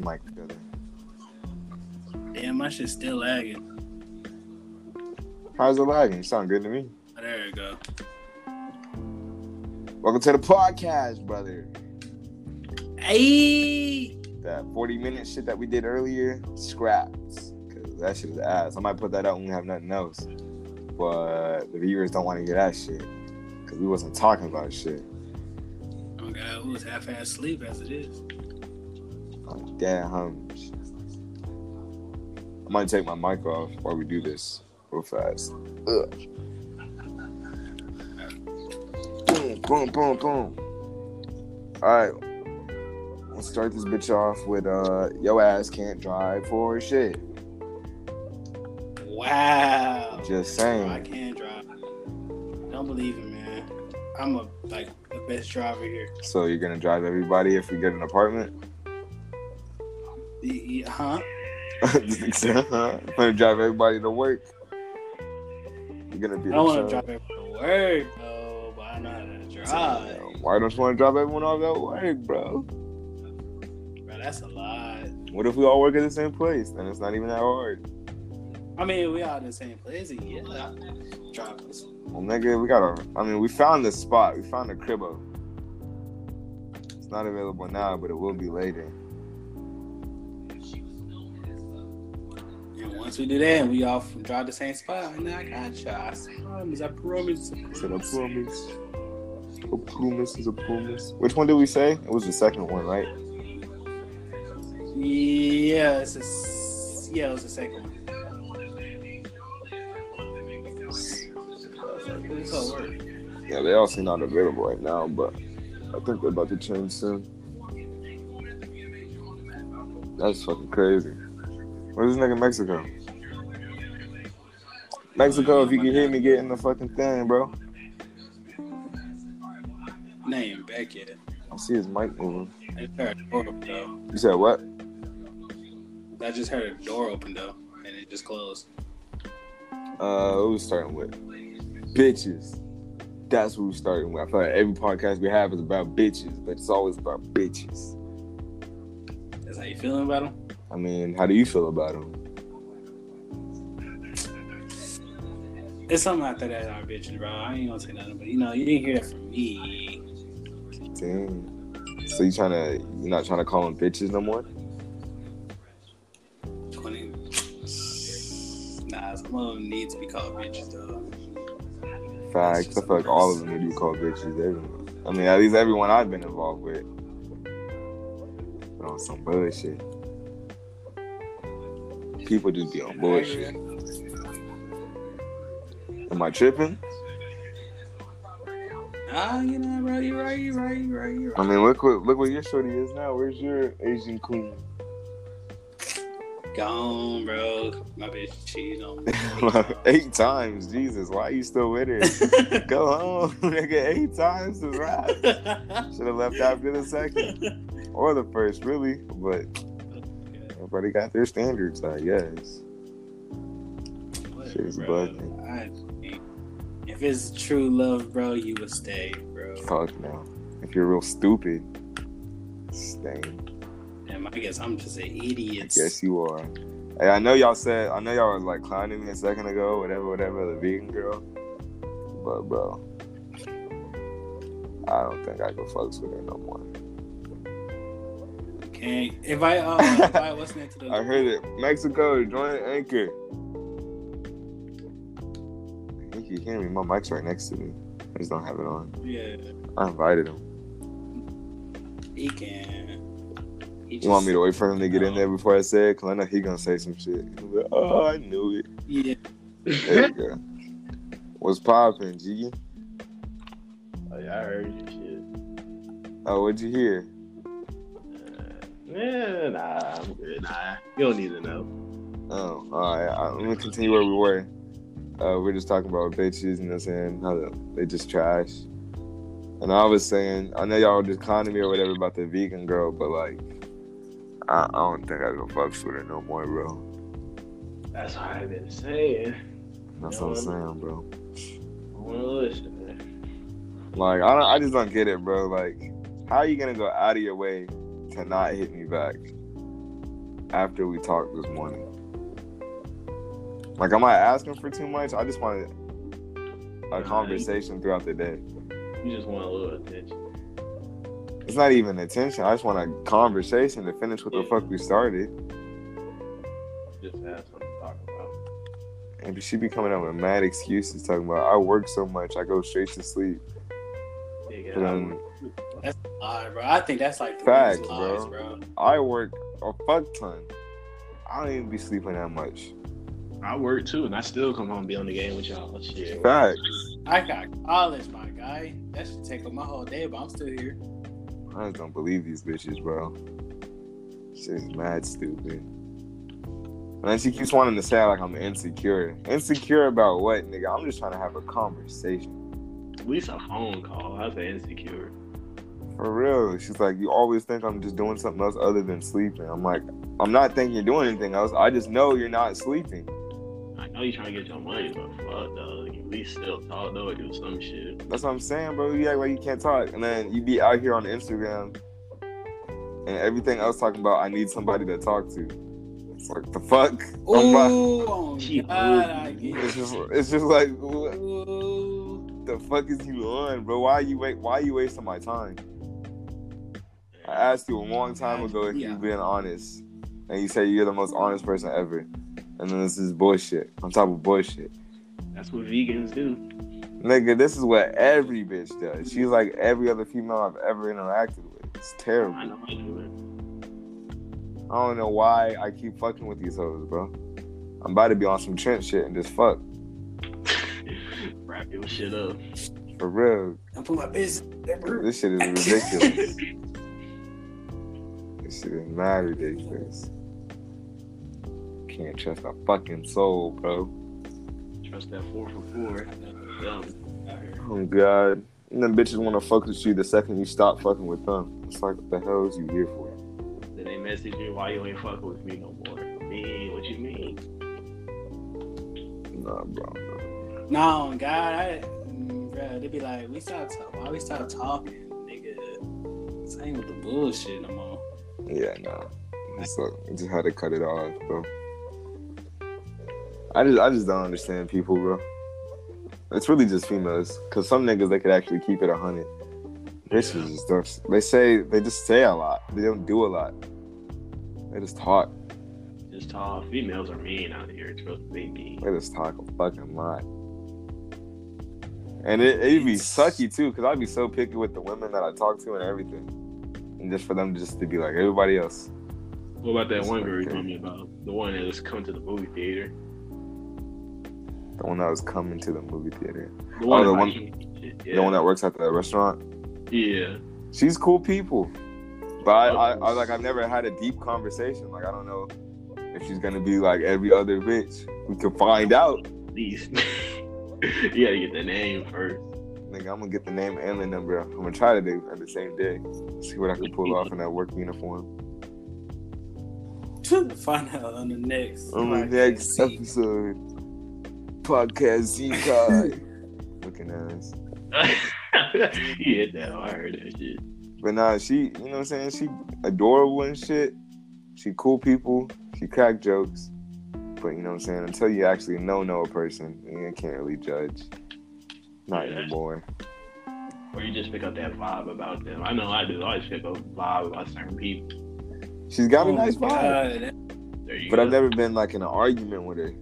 mic together. Damn, my shit's still lagging. How's it lagging? You sound good to me. Oh, there you go. Welcome to the podcast, brother. Hey, That 40 minute shit that we did earlier, scraps. Cause that shit is ass. I might put that out when we have nothing else. But the viewers don't want to hear that shit. Cause we wasn't talking about shit. oh god, we was half-ass sleep as it is. Damn, homies. I might take my mic off while we do this real fast. Ugh. Boom, boom, boom, boom. Alright. Let's start this bitch off with uh yo ass can't drive for shit. Wow. Just Bro, saying. I can't drive. Don't believe it, man. I'm a like the best driver here. So you're gonna drive everybody if we get an apartment? Huh? I'm gonna drive everybody to work. You're gonna be I don't want to drive everyone to work, though, but I know how to drive. Why don't you want to drop everyone off at work, bro? Bro, that's a lot. What if we all work at the same place? Then it's not even that hard. I mean, we all in the same place. Yeah, drive us. Well, nigga, we got a. I mean, we found the spot. We found the cribbo. It's not available now, but it will be later. Once we do that, we all drive the same spot. And I got you. I promise. I promise. I Said a promise. promise. A promise is a promise. Which one did we say? It was the second one, right? Yeah, it's a, yeah, it was the second one. This all work. Yeah, they all seem not available right now, but I think they're about to change soon. That's fucking crazy. Where's this nigga Mexico? Mexico, if you can hear me, get in the fucking thing, bro. Name back yet. I see his mic moving. I just heard a door open though. You said what? I just heard a door open though, and it just closed. Uh, we starting with bitches. That's what we starting with. I feel like every podcast we have is about bitches, but it's always about bitches. That's how you feeling about him? I mean, how do you feel about them? It's something out there that are bitching, bro. I ain't gonna say nothing, but you know, you didn't hear that from me. Damn. So you trying to, you're not trying to call them bitches no more? Nah, some of them need to be called bitches though. Facts. I feel like all of them would be called bitches. Everyone. I mean, at least everyone I've been involved with. But on some bullshit. People just be on bullshit. Am I tripping? Ah, you know, bro, you right, you right, you right, you right. I mean, look what look what your shorty is now. Where's your Asian queen? Gone, bro. My bitch cheated on me. eight times, Jesus. Why are you still with her? Go home, nigga. Eight times is rap. Should have left after the second or the first, really. But everybody got their standards, I guess. Shit's bugging. I- if it's true love, bro, you would stay, bro. Fuck no. If you're real stupid, stay. And I guess I'm just an idiot. Yes, you are. Hey, I know y'all said, I know y'all was like clowning me a second ago, whatever, whatever, the vegan girl. But, bro, I don't think I can fucks with her no more. Okay. If I uh, if I was next to the I heard it. Mexico, join Anchor. I think you can hear me. My mic's right next to me. I just don't have it on. yeah, I invited him. he can. He You want me to wait for him to get in there before I say it? Because I know he going to say some shit. Like, oh, I knew it. Yeah. There you go. What's poppin', G? Oh, yeah, I heard your shit. Oh, what'd you hear? Uh, nah, I'm good. Nah, you don't need to know. Oh, all right. I'm gonna continue where we were. Uh, we're just talking about bitches, you know what I'm saying? How they just trash. And I was saying, I know y'all were just clowning me or whatever about the vegan girl, but like, I, I don't think I can fuck with her no more, bro. That's what I've been saying. That's Yeah, what I'm saying, bro. I want to listen, man. Like, I don't, I just don't get it, bro. Like, how are you gonna go out of your way to not hit me back? after we talked this morning. Like, am I asking for too much? I just wanted a Nah, conversation throughout the day. You just want a little attention. It's not even attention. I just want a conversation to finish what the fuck we started. Just have something to talk about. And she be coming up with mad excuses talking about I work so much, I go straight to sleep. Nigga, But I That's a lie, bro. I think that's like the Facts, biggest lies, bro. bro. I work a fuck ton. I don't even be sleeping that much. I work too, and I still come home and be on the game with y'all. Shit. Facts. I got college, my guy. That should take up my whole day, but I'm still here. I just don't believe these bitches, bro. Shit's mad stupid. And then she keeps wanting to say like I'm insecure. Insecure about what, nigga? I'm just trying to have a conversation. At least a phone call. I was insecure. For real. She's like, you always think I'm just doing something else other than sleeping. I'm like, I'm not thinking you're doing anything else. I just know you're not sleeping. I know you're trying to get your money, but fuck, dog. You at least still talk though or do some shit. That's what I'm saying, bro. You act like you can't talk. And then you be out here on Instagram and everything else talking about I need somebody to talk to. It's like the fuck? I'm about- Ooh, oh She God, I rude. get It's just it's just like what Ooh. the fuck is you on, bro? Why you wait why you wasting my time? I asked you a long time ago if Yeah. you've been honest. And you said you're the most honest person ever. And then this is bullshit. On top of bullshit. That's what vegans do. Nigga, this is what every bitch does. She's like every other female I've ever interacted with. It's terrible. I know I do I don't know why I keep fucking with these hoes, bro. I'm about to be on some Trent shit and just fuck. Wrap your shit up. For real. I put my business. This shit is ridiculous. this shit is mad ridiculous. Can't trust a fucking soul, bro. Trust that four for four. Oh god. And then bitches wanna fuck with you the second you stop fucking with them. It's like what the hell is you here for? Then they message you why you ain't fucking with me no more. Me, what you mean? Nah, bro. No, God, I, mm, bro, they be like, we stop talking. Why we stop talking, nigga? Same with the bullshit no more. Yeah, I just uh, had to cut it off, bro. I just I just don't understand people, bro. It's really just females, cause some niggas they could actually keep it a hundred. Bitches just don't. They say they just say a lot. They don't do a lot. They just talk. Just talk. females are mean out here. Trust me, mean. They just talk a fucking lot. And it it'd be sucky too, cause I'd be so picky with the women that I talk to and everything, and just for them just to be like everybody else. What about that That's one girl you told me about? The one that was coming to the movie theater. The one that was coming to the movie theater. The one, Oh, the one- yeah. The one that works at the restaurant. Yeah. She's cool people. But I, I, I like I've never had a deep conversation. Like I don't know if she's gonna be like every other bitch. We can find out. Least. you gotta get the name first. Nigga, I'm gonna get the name and the number. I'm gonna try to do it at the same day. See what I can pull off in that work uniform. Find out on the next. On the podcast. next episode. Podcast Z Kai. Looking ass. you hit that. I heard that shit. But nah, she you know what I'm saying? She adorable and shit. She cool people. She crack jokes. But you know what I'm saying? Until you actually know know a person, you can't really judge. Not Yeah. anymore. Or you just pick up that vibe about them. I know I do. I always pick up vibe about certain people. She's got a Oh, nice vibe. There you But go. I've never been like in an argument with her.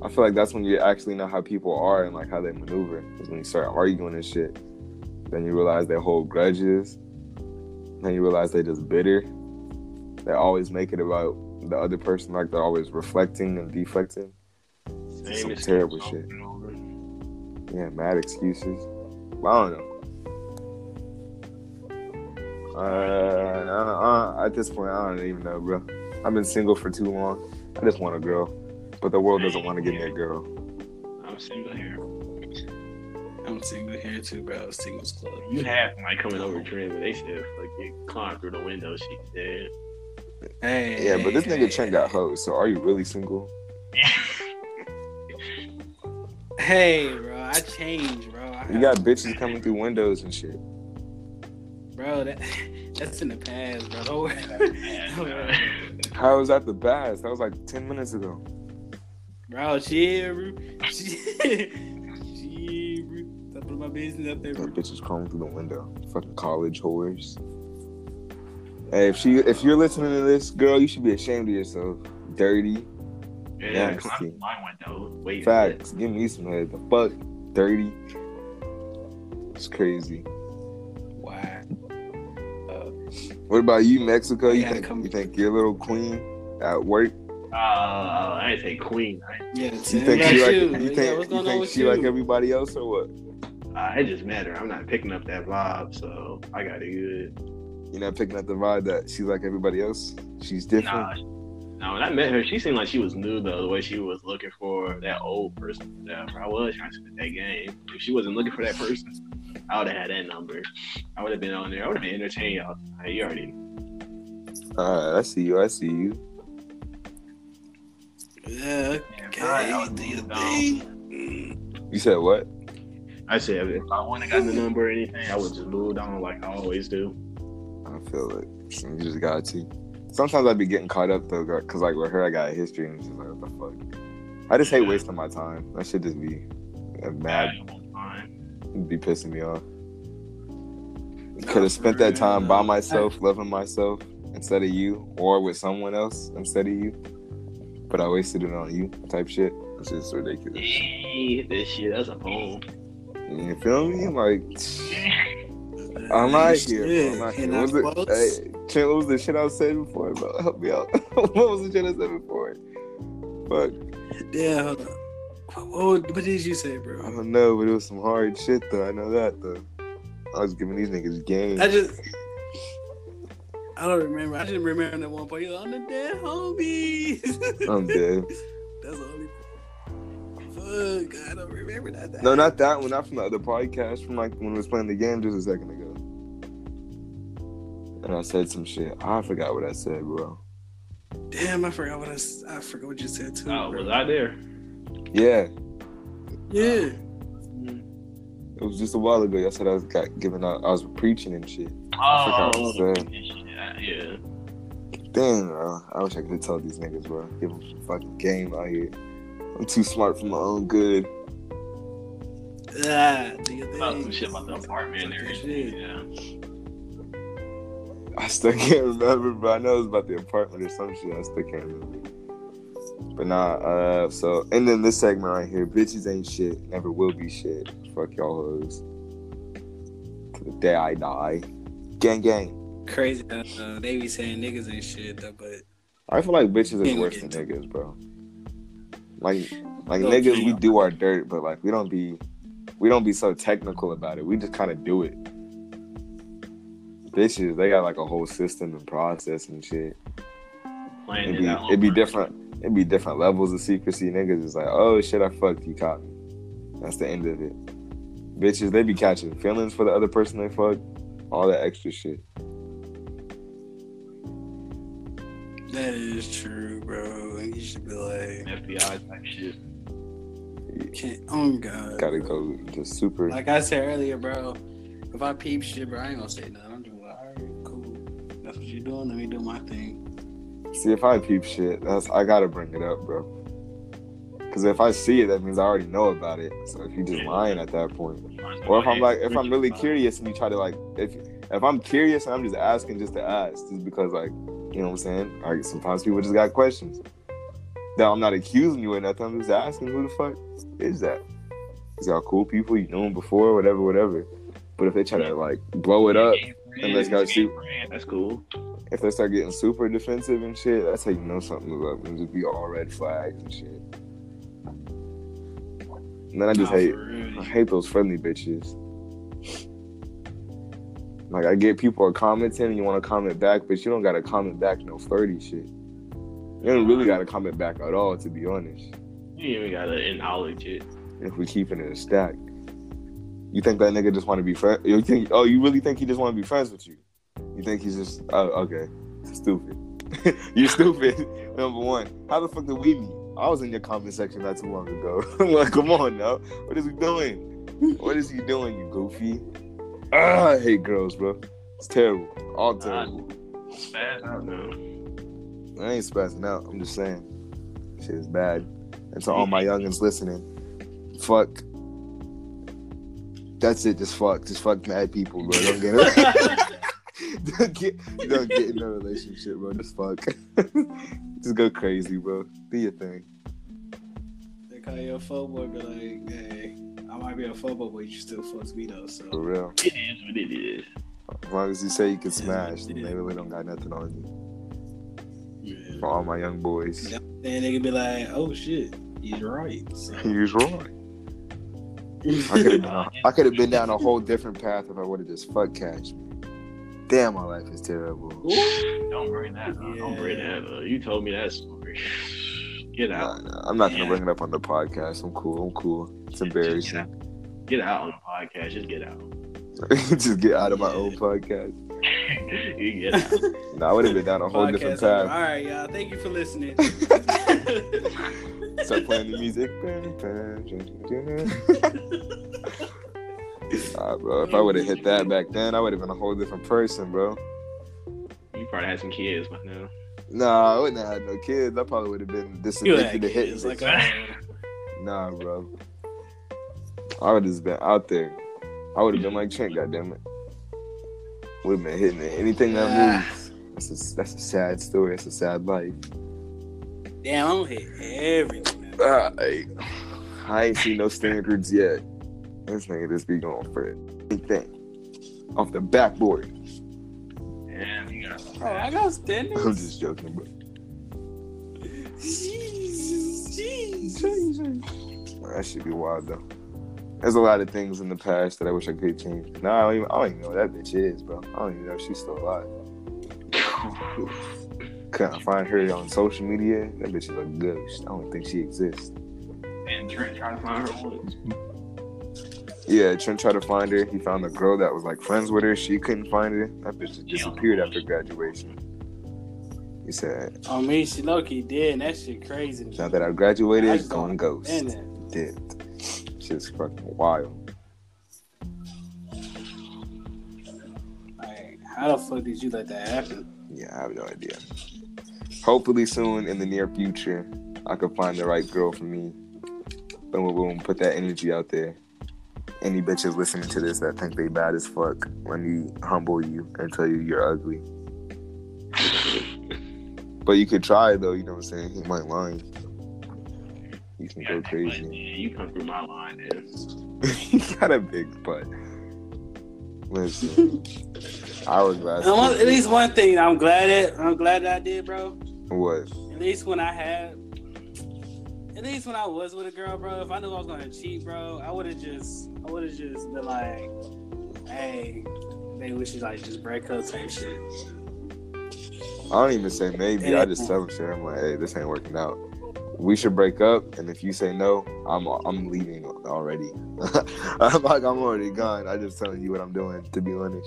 I feel like that's when you actually know how people are and like how they maneuver. Is when you start arguing and shit. Then you realize they hold grudges. Then you realize they just bitter. They always make it about the other person, like they're always reflecting and deflecting. Same some terrible over shit. And over. Yeah, mad excuses. I don't know. Uh, I don't, uh, at this point, I don't even know, bro. I've been single for too long. I just want a girl, but the world doesn't want to give me a girl. I'm single here. I'm single here too, bro. Singles club. You have like coming over Trent, but they said like you climb through the window. She said. Hey. Yeah, but this hey, nigga Trent got hoes. So are you really single? Hey, bro, I changed, bro. I You got bitches coming through windows and shit. bro. That That's in the past, bro. Don't worry. How was that the past? That was like ten minutes ago. Bro, chill, bro. Chill, chill, bro. Stop putting my business up there, bro. That bitch is crawling through the window. Fucking college whores. Hey, if she, if you're listening to this, girl, you should be ashamed of yourself. Dirty. Yeah, Nasty. climb my window. Wait. Facts. Give me some head. The fuck? Dirty. It's crazy. Wow. What about you, Mexico? You think come- you think your little queen at work? Uh, I didn't say queen. I, Yeah, You think yeah, she like you. you Yeah, think what's you think she you? like everybody else or what? uh, it just matter. I'm not picking up that vibe, so I got it good. You're not picking up the vibe that she's like everybody else. She's different. Nah, nah, when I met her, she seemed like she was new though. The way she was looking for that old person. That I was trying to spit that game. If she wasn't looking for that person, I would have had that number. I would have been on there. I would have been entertained. y'all. Hey, you already. Alright, I see you. I see you. Yeah, okay. I was do your moved thing. You said what? I said if I wouldn't have gotten the number or anything, I would just moved on like I always do. I feel it. You just got to. Sometimes I'd be getting caught up though, cause like with her, I got a history, and she's like, what the fuck? I just hate wasting my time. That should just be mad, Valuable time. be pissing me off. Could have spent that time by myself, loving myself instead of you, or with someone else instead of you. But I wasted it on you, type shit. It's just ridiculous. Hey, this shit, that's a poem. You feel me? Like, I'm not here. Bro. I'm not here. What was it? Hey, what was the shit I was saying before, bro? Help me out. what was the shit I said before? Fuck, Yeah, hold on. What, what, did you say, bro? I don't know, but it was some hard shit though. I know that though. I was giving these niggas game. I just. I don't remember. I just remember that one point. You're on the dead homies. I'm dead. That's the only. Fuck, I don't remember that. No, not that one. Not from the other podcast. From like when we was playing the game just a second ago. And I said some shit. I forgot what I said, bro. Damn, I forgot what I, I forgot what you said too. Oh, bro. was I there? Yeah, Yeah. it was just a while ago. Y'all said I was got giving out. I was preaching and shit. Oh, forgot what I said. yeah, yeah. Damn, bro. I wish I could tell these niggas, bro. Give them some fucking game out here. I'm too smart for my own good. Ah, do your About thing. some shit about the apartment and Fuck that everything. shit. Yeah. I still can't remember, but I know it was about the apartment or some shit. I still can't remember. But nah, uh, so and then this segment right here, bitches ain't shit, never will be shit. Fuck y'all hoes. To the day I die. Gang gang. Crazy. Uh, they be saying niggas ain't shit though, but I feel like bitches is worse than niggas, bro. Like like No, niggas, we do our dirt, but like we don't be we don't be so technical about it. We just kind of do it. Bitches, they got like a whole system and process and shit. Playing It'd be out. it'd be different. It'd be different levels of secrecy. Niggas is like, oh shit, I fucked you, caught me. That's the end of it. Bitches, they be catching feelings for the other person they fucked. All that extra shit. that is true, bro. And you should be like, FBI type shit. can't. Oh God. Gotta go just super. Like I said earlier, bro. If I peep shit, bro, I ain't gonna say nothing. What you doing. Let me do my thing. See, if I peep shit, that's I gotta bring it up, bro. Because if I see it, that means I already know about it. So if you just lying at that point, or if I'm like, if I'm really curious and you try to like, if if I'm curious and I'm just asking just to ask, just because like, you know what I'm saying? Like sometimes people just got questions. Now I'm not accusing you or nothing. I'm just asking who the fuck is that? Is y'all cool people? You know them before, whatever, whatever. But if they try to like blow it up, and let's go see- That's cool. if they start getting super defensive and shit, that's how you know something's up. And just be all red flags and shit. And then I just hate, for real. I hate those friendly bitches. Like I get people are commenting and you want to comment back, but you don't gotta comment back no flirty shit. You don't really gotta comment back at all, to be honest. You even gotta acknowledge it. If we keeping it a stack. You think that nigga just want to be friends? You think? Oh, you really think he just want to be friends with you? You think he's just? Oh, okay. Stupid. You're stupid. Number one. How the fuck did we meet? I was in your comment section not too long ago. like, come on now. What is he doing? What is he doing? You goofy. Ah, I hate girls, bro. It's terrible. All terrible. Spaz out now. I ain't spazzing out. I'm just saying, shit is bad. And to all my youngins listening, fuck. That's it. Just fuck. Just fuck mad people, bro. Don't get don't get don't get in a relationship, bro. Just fuck. just go crazy, bro. Do your thing. They call you a fuckboy, but like, hey, I might be a fuckboy, but you still fucks me though. So For real. It is what it is. As long as you say you can smash, then they really don't got nothing on you. yeah. For all my young boys. then they could be like, oh shit, he's right. So, He was wrong. I could have been, I could have been down a whole different path if I would have just fuck cashed me. Damn, my life is terrible. Don't bring that up. Don't bring that up. You told me that story. Get out. nah, I'm not gonna bring it up on the podcast. I'm cool. I'm cool. It's Just get embarrassing. out. Get out on the podcast. Just get out. just get out of my own podcast. you get out. No, I would have been down a whole different Podcast over. All path. right, y'all. Thank you for listening. Start playing the music. Nah, bro. If I would have hit that back then, I would have been a whole different person, bro. You probably had some kids by now. Nah, I wouldn't have had no kids. I probably would have been this You addicted to hitting. kids, like, bitches. Nah, bro. I would have just been out there. I would have been like Trent, goddammit. Would have been hitting it. anything that moves. That's a, that's a sad story. It's a sad life. Damn, I'm gonna hit everything. I, I ain't seen no standards yet. This nigga just be going for anything off the backboard. Damn, you got Oh, I got standards. I'm just joking, bro. Jesus, Jesus. That should be wild though. There's a lot of things in the past that I wish I could change. No, I don't even, I don't even know what that bitch is, bro. I don't even know if she's still alive. Couldn't find her on social media. That bitch is a ghost. I don't think she exists. And Trent trying to find her once. Yeah, Trent tried to find her. He found a girl that was like friends with her. She couldn't find her. That bitch just disappeared after graduation. He said, Oh, me, she low key did, and that shit crazy. "Now that I graduated, I it's just going don't ghost." understand Did. Shit's fucking wild. Like, how the fuck did you let that happen? Yeah, I have no idea. Hopefully soon in the near future, I could find the right girl for me. Boom, boom, boom. Put that energy out there. Any bitches listening to this that think they bad as fuck, let me humble you and tell you you're ugly. But you could try though, you know what I'm saying? He might line. You can go Yeah, crazy. you come through my line, man. he got a big butt. Listen, I And one- at least one thing I'm glad that I'm glad that I did, bro. What? At least when I had, at least when I was with a girl, bro. If I knew I was gonna cheat, bro, I would have just, I would have just been like, hey, maybe we should like just break up type shit. I don't even say maybe. I just tell him shit. I'm like, hey, this ain't working out. We should break up, and if you say no, I'm I'm leaving already. I'm like I'm already gone. I just telling you what I'm doing. To be honest,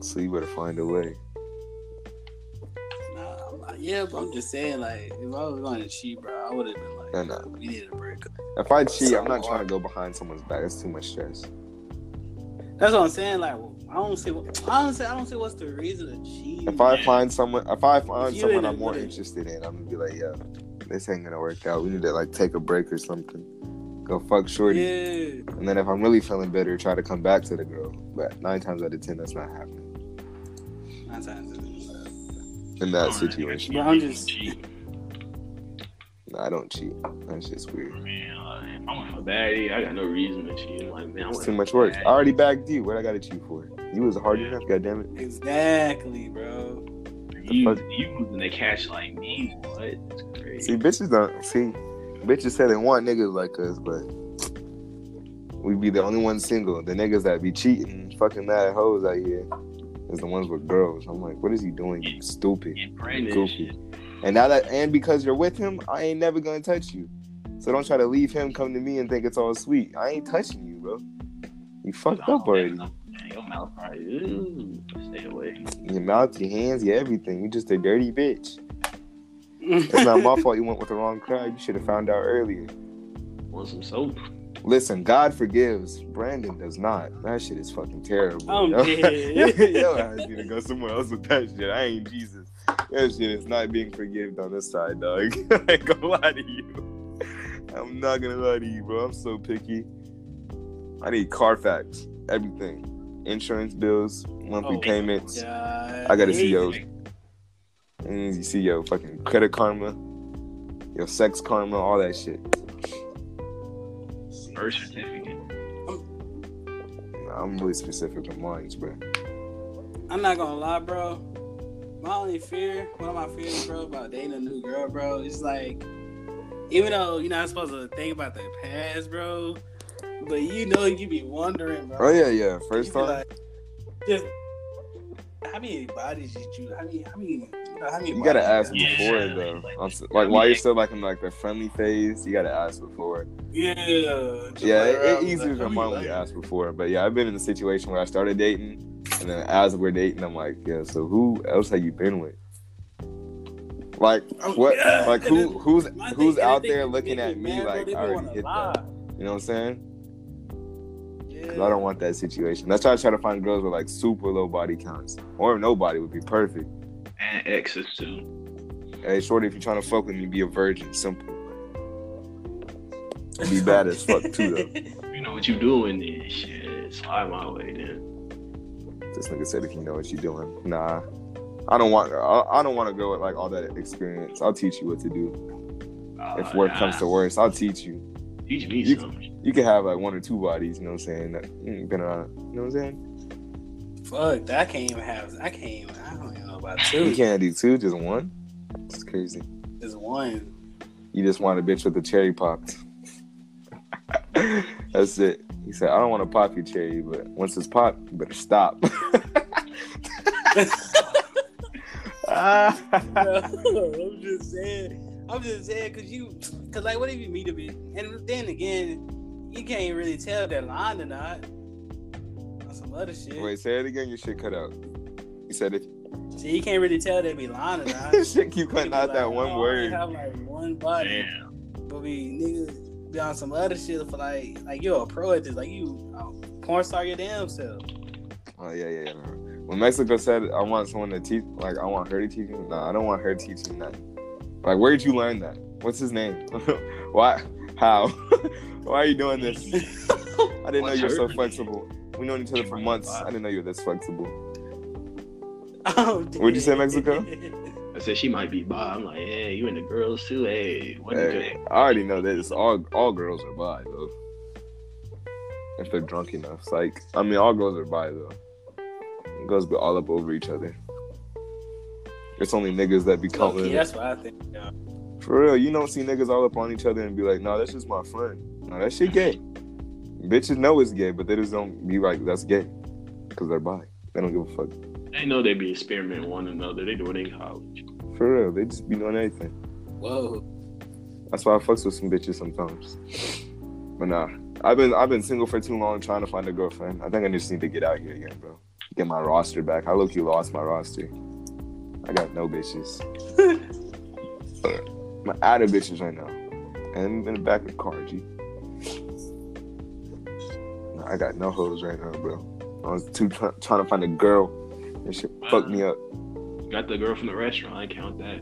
so you better find a way. Nah, I'm like, yeah, but I'm just saying, like, if I was going to cheat, bro, I would have been like, No, no. we need to break. If I cheat, I'm not trying to go behind someone's back. It's too much stress. That's what I'm saying. Like, I don't see. What, I don't see. I don't see what's the reason to cheat. If I Yeah. find someone, if I find You someone I'm more it. interested in, I'm gonna be like, yo, this ain't gonna work out. We need to like take a break or something. Go fuck shorty. yeah. And then if I'm really feeling better, try to come back to the girl. But nine times out of ten, that's not happening Nine times out of ten. In that situation. But I'm just- cheat. No, I don't cheat. That's just weird. Man, like, I'm a baddie, I got no reason to cheat. I'm like, man, It's too much work. I already bagged you. What I gotta cheat for? You was hard enough. God damn it. Exactly, bro. You, fuck? you moving the cash like me? What? It's crazy. See, bitches don't see. Bitches say they want niggas like us, but we'd be the only ones single. The niggas that be cheating, fucking mad hoes out here, is the ones with girls. I'm like, what is he doing? You stupid. Get. Goofy. And now that, and because you're with him, I ain't never gonna touch you. So don't try to leave him, come to me, and think it's all sweet. I ain't touching you, bro. You fucked Oh, up already. man, Your mouth probably. Ooh, stay away. Your mouth, your hands, your everything. You just a dirty bitch. It's not my fault you went with the wrong crowd. You should have found out earlier. Want some soap? Listen, God forgives. Brandon does not. That shit is fucking terrible. I'm yo. dead. yo, I need to go somewhere else with that shit. I ain't Jesus. That shit is not being forgiven on this side, dog. I ain't gonna lie to you. I'm not gonna lie to you, bro. I'm so picky. I need Carfax, everything, insurance bills, monthly Oh, payments. God. I gotta see yo. And you see yo fucking credit karma, your sex karma, all that shit. Birth certificate. I'm really specific with mine, bro. I'm not gonna lie, bro. My only fear, one of my fears, bro, about dating a new girl, bro, is like, even though you're not supposed to think about the past, bro, but you know you be wondering, bro. Oh yeah, yeah. First time. like, just how many bodies did you? How many? How many? You, know, how many You gotta ask you got? Yeah. before though. I'm s- Like while you're still like in like the friendly phase, you gotta ask before. Yeah. Yeah, play it, it easier like, than how mine when you ask before. But yeah, I've been in a situation where I started dating, and then as we're dating, I'm like, yeah. So who else have you been with? Like Oh, what? yeah. Like who? Who's My who's thing- out there looking at me mad, bro, like they I already hit lie. that? You know what I'm saying? Yeah. 'Cause I don't want that situation. That's why I try to find girls with like super low body counts, or nobody would be perfect. And exes too. Hey, shorty, if you're trying to fuck with me, be a virgin. Simple. And be bad as fuck too, though. You know what you doing then? Shit, slide my way then. This nigga said if you know what you're doing. Nah, I don't want. I, I don't want to go with like all that experience. I'll teach you what to do. Uh, If work comes to worse, I'll teach you. teach me you- something. You can have like one or two bodies. You know what I'm saying? That you ain't been around. You know what I'm saying? Fuck, that I can't even have. I can't even. I don't even know about two. You can't do two, just one. It's crazy. There's one. You just want a bitch with the cherry popped. That's it. He said, I don't want to pop your cherry, but once it's popped, you better stop. Bro, I'm just saying. I'm just saying because you, because like, what if you meet a bitch, and then again, you can't really tell if they're lying or not. On some other shit. Wait, say it again. Your shit cut out. He said, it. See, you can't really tell they be lying or not. shit keep You cutting out like, that one oh, word. They have like one body, Damn. but we niggas be on some other shit for like, like you're a pro at this, like you a porn star your damn self. Oh yeah, yeah, yeah. When Mexico said I want someone to teach, like I want her to teach me. No, I don't want her teaching that. Like, where did you learn that? What's his name? Why? How? Why are you doing this? I didn't know you were so her flexible. We known each other for months. I didn't know you were this flexible. Oh, What'd you say, Mexico? I said she might be bi. I'm like, hey, you into girls too? Hey, what you Hey, I already know this. All all girls are bi though. If they're drunk enough, It's like I mean, all girls are bi though. Girls be all up over each other. It's only niggas that be Low-key, that's what I think. Yeah. For real, you don't see niggas all up on each other and be like, "No, that's just my friend." No, that shit gay. Bitches know it's gay, but they just don't be like, "That's gay," because they're bi. They don't give a fuck. They know they be experimenting one another. They do it in college. For real, they just be doing anything. Whoa. That's why I fucks with some bitches sometimes. But nah, I've been I've been single for too long trying to find a girlfriend. I think I just need to get out here again, bro. Get my roster back. I look you lost my roster. I got no bitches. I'm out of bitches right now. And in the back of the car, G. I got no hoes right now, bro. I was too try- trying to find a girl. And shit fucked me up. Got the girl from the restaurant. I count that.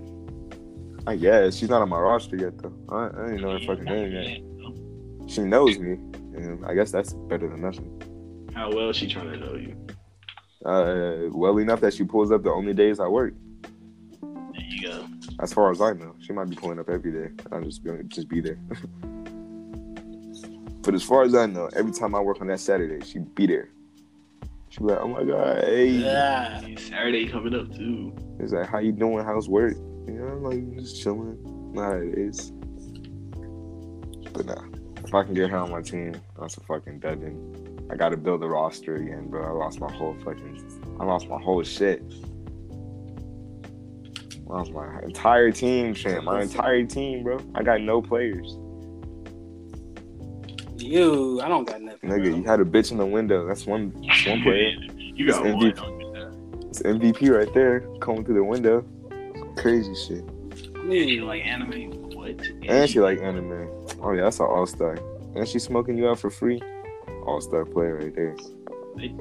I guess she's not on my roster yet, though. I, I didn't know her fucking name yet. She knows me, and I guess that's better than nothing. How well is she trying to know you? Uh, well enough that she pulls up the only days I work. There you go. As far as I know, she might be pulling up every day. I'll just be just be there. but as far as I know, every time I work on that Saturday, she be there. She be like, "Oh my god, hey!" Yeah. Saturday coming up too. It's like, "How you doing? How's work?" You know, I'm like just chilling. Nah, it is. But nah, if I can get her on my team, that's a fucking dudgeon. I got to build a roster again, bro. I lost my whole fucking, I lost my whole shit. I lost my entire team, champ. My entire team, bro. I got no players. You, I don't got nothing. Nigga, bro. you had a bitch in the window. That's one. That's one player. You got It's one. MVP. Don't get that. It's MVP right there, coming through the window. Crazy shit. And she like anime. What? And she like anime. Oh yeah, that's an all star. And she smoking you out for free. All star player right there. Hey.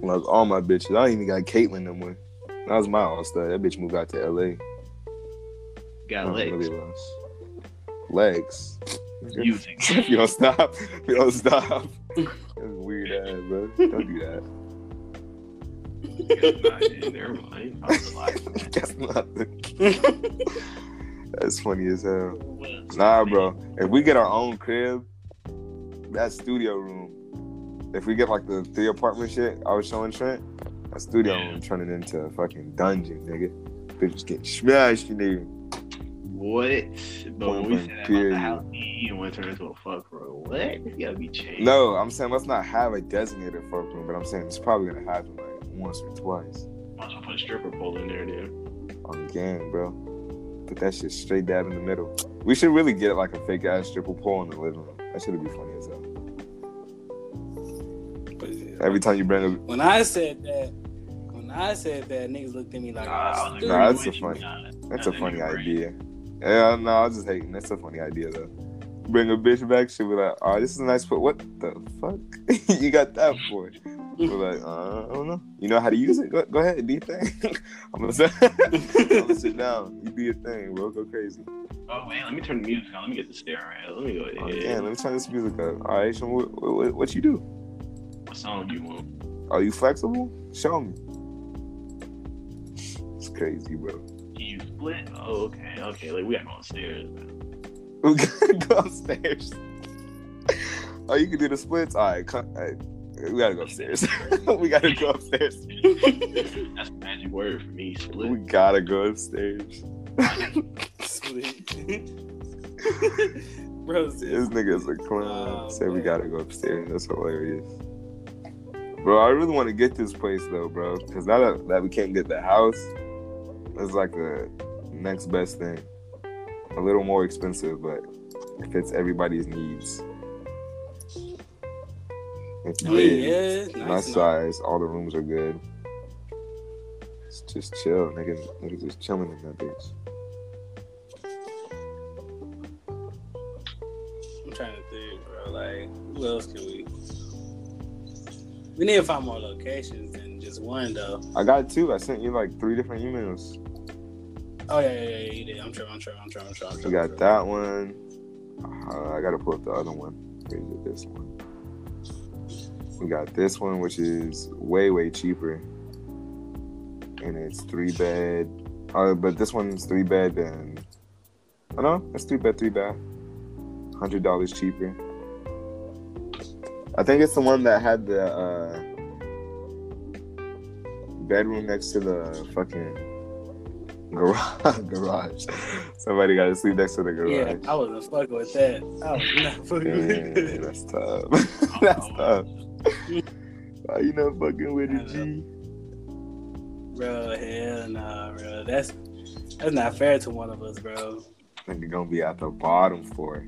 Like all my bitches. I don't even got Caitlyn no more. That was my all star. That bitch moved out to LA. Got legs. really. Legs. Using. if you don't stop, if you don't stop. That's weird ass, bro. Don't do that. Never mind. I was like, That's not That's funny as hell. Nah, bro. If we get our own crib, that studio room. If we get like the three apartment shit I was showing Trent, that studio Yeah. room turning into a fucking dungeon, nigga. Bitches getting smashed in there. What? But when we Point said that about the house, you want to turn into a fuck bro. What? It's gotta be changed. No, I'm saying let's not have a designated fuck room, but I'm saying it's probably gonna happen like once or twice Might as well put a stripper pole in there, dude. on the game, bro. Put that shit straight dab in the middle. We should really get like a fake ass stripper pole in the living room. That should be funny as hell. Every time you bring a When I said that, when I said that, niggas looked at me like, Nah, I I was was. Nah, that's a funny- That's a funny nigga, idea. Yeah, no, I was just hating. That's a funny idea though. Bring a bitch back, she'll be like, "Oh, this is a nice put. What the fuck you got that for?" We're like, uh, "I don't know. You know how to use it? Go, go ahead, do your thing. I'm gonna sit. I'm gonna sit down. You do your thing, bro. Go crazy. Oh man, let me turn the music on. Let me get the stereo. right. Let me go Oh, ahead. damn, let me turn this music up. All right, so what, what, what you do? What song you want? Are you flexible? Show me. It's crazy, bro. Can you split? Oh, okay, okay. Like we gotta go upstairs. We gotta go upstairs. Oh, you can do the splits. All right, come, all right. we gotta go upstairs. we gotta go upstairs. That's a magic word for me. Split. We gotta go upstairs. Bro, This nigga's a clown. Oh, Say we gotta go upstairs. That's hilarious. Bro, I really want to get this place though, bro. Because now that, that we can't get the house, it's like the next best thing. A little more expensive, but it fits everybody's needs. It's big. Oh, yeah, it's my nice size. All the rooms are good. It's just chill, nigga. Niggas just chilling in that bitch. I'm trying to think, bro. Like, who else can we? We need to find more locations than just one, though. I got two. I sent you like three different emails. Oh yeah, yeah, yeah, you did. I'm sure. I'm sure. I'm sure. I'm sure. We got that one. Uh, I gotta pull up the other one. Here's this one. We got this one, which is way way cheaper, and it's three bed. Uh, but this one's three bed and oh no, it's three bed, three bath. Hundred dollars cheaper. I think it's the one that had the uh, bedroom next to the fucking garage. garage. Somebody got to sleep next to the garage. Yeah. I wasn't fucking with that. I was not fucking with that. that's tough. that's tough. Why you not fucking with it, G? Bro, hell nah, bro. That's that's not fair to one of us, bro. Nigga gonna be at the bottom floor.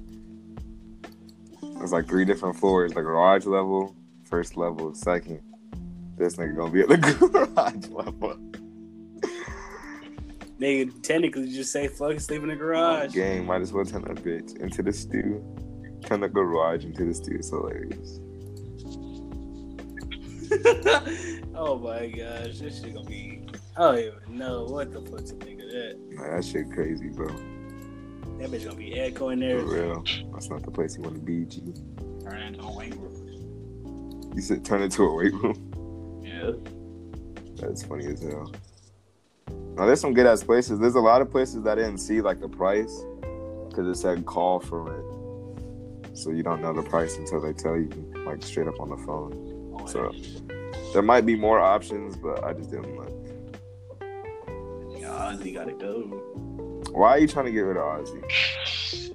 It's like three different floors: the garage level, first level, second. This nigga gonna be at the garage level. Nigga, technically just say fuck sleep in the garage. Gang, might as well turn that bitch into the stew. Turn the garage into the stew. It's hilarious. oh my gosh, this shit gonna be. I don't even know what the fuck to think of that. Man, that shit crazy, bro. That bitch gonna be echoing there. For real. That's not the place you want to be, G. Turn it into a weight room. You said turn it into a weight room. Yeah. That's funny as hell. Now there's some good ass places. There's a lot of places that I didn't see like the price because it said call for rent, so you don't know the price until they tell you like straight up on the phone. So there might be more options, but I just didn't look. yeah, Ozzy gotta go. Why are you trying to get rid of Ozzy?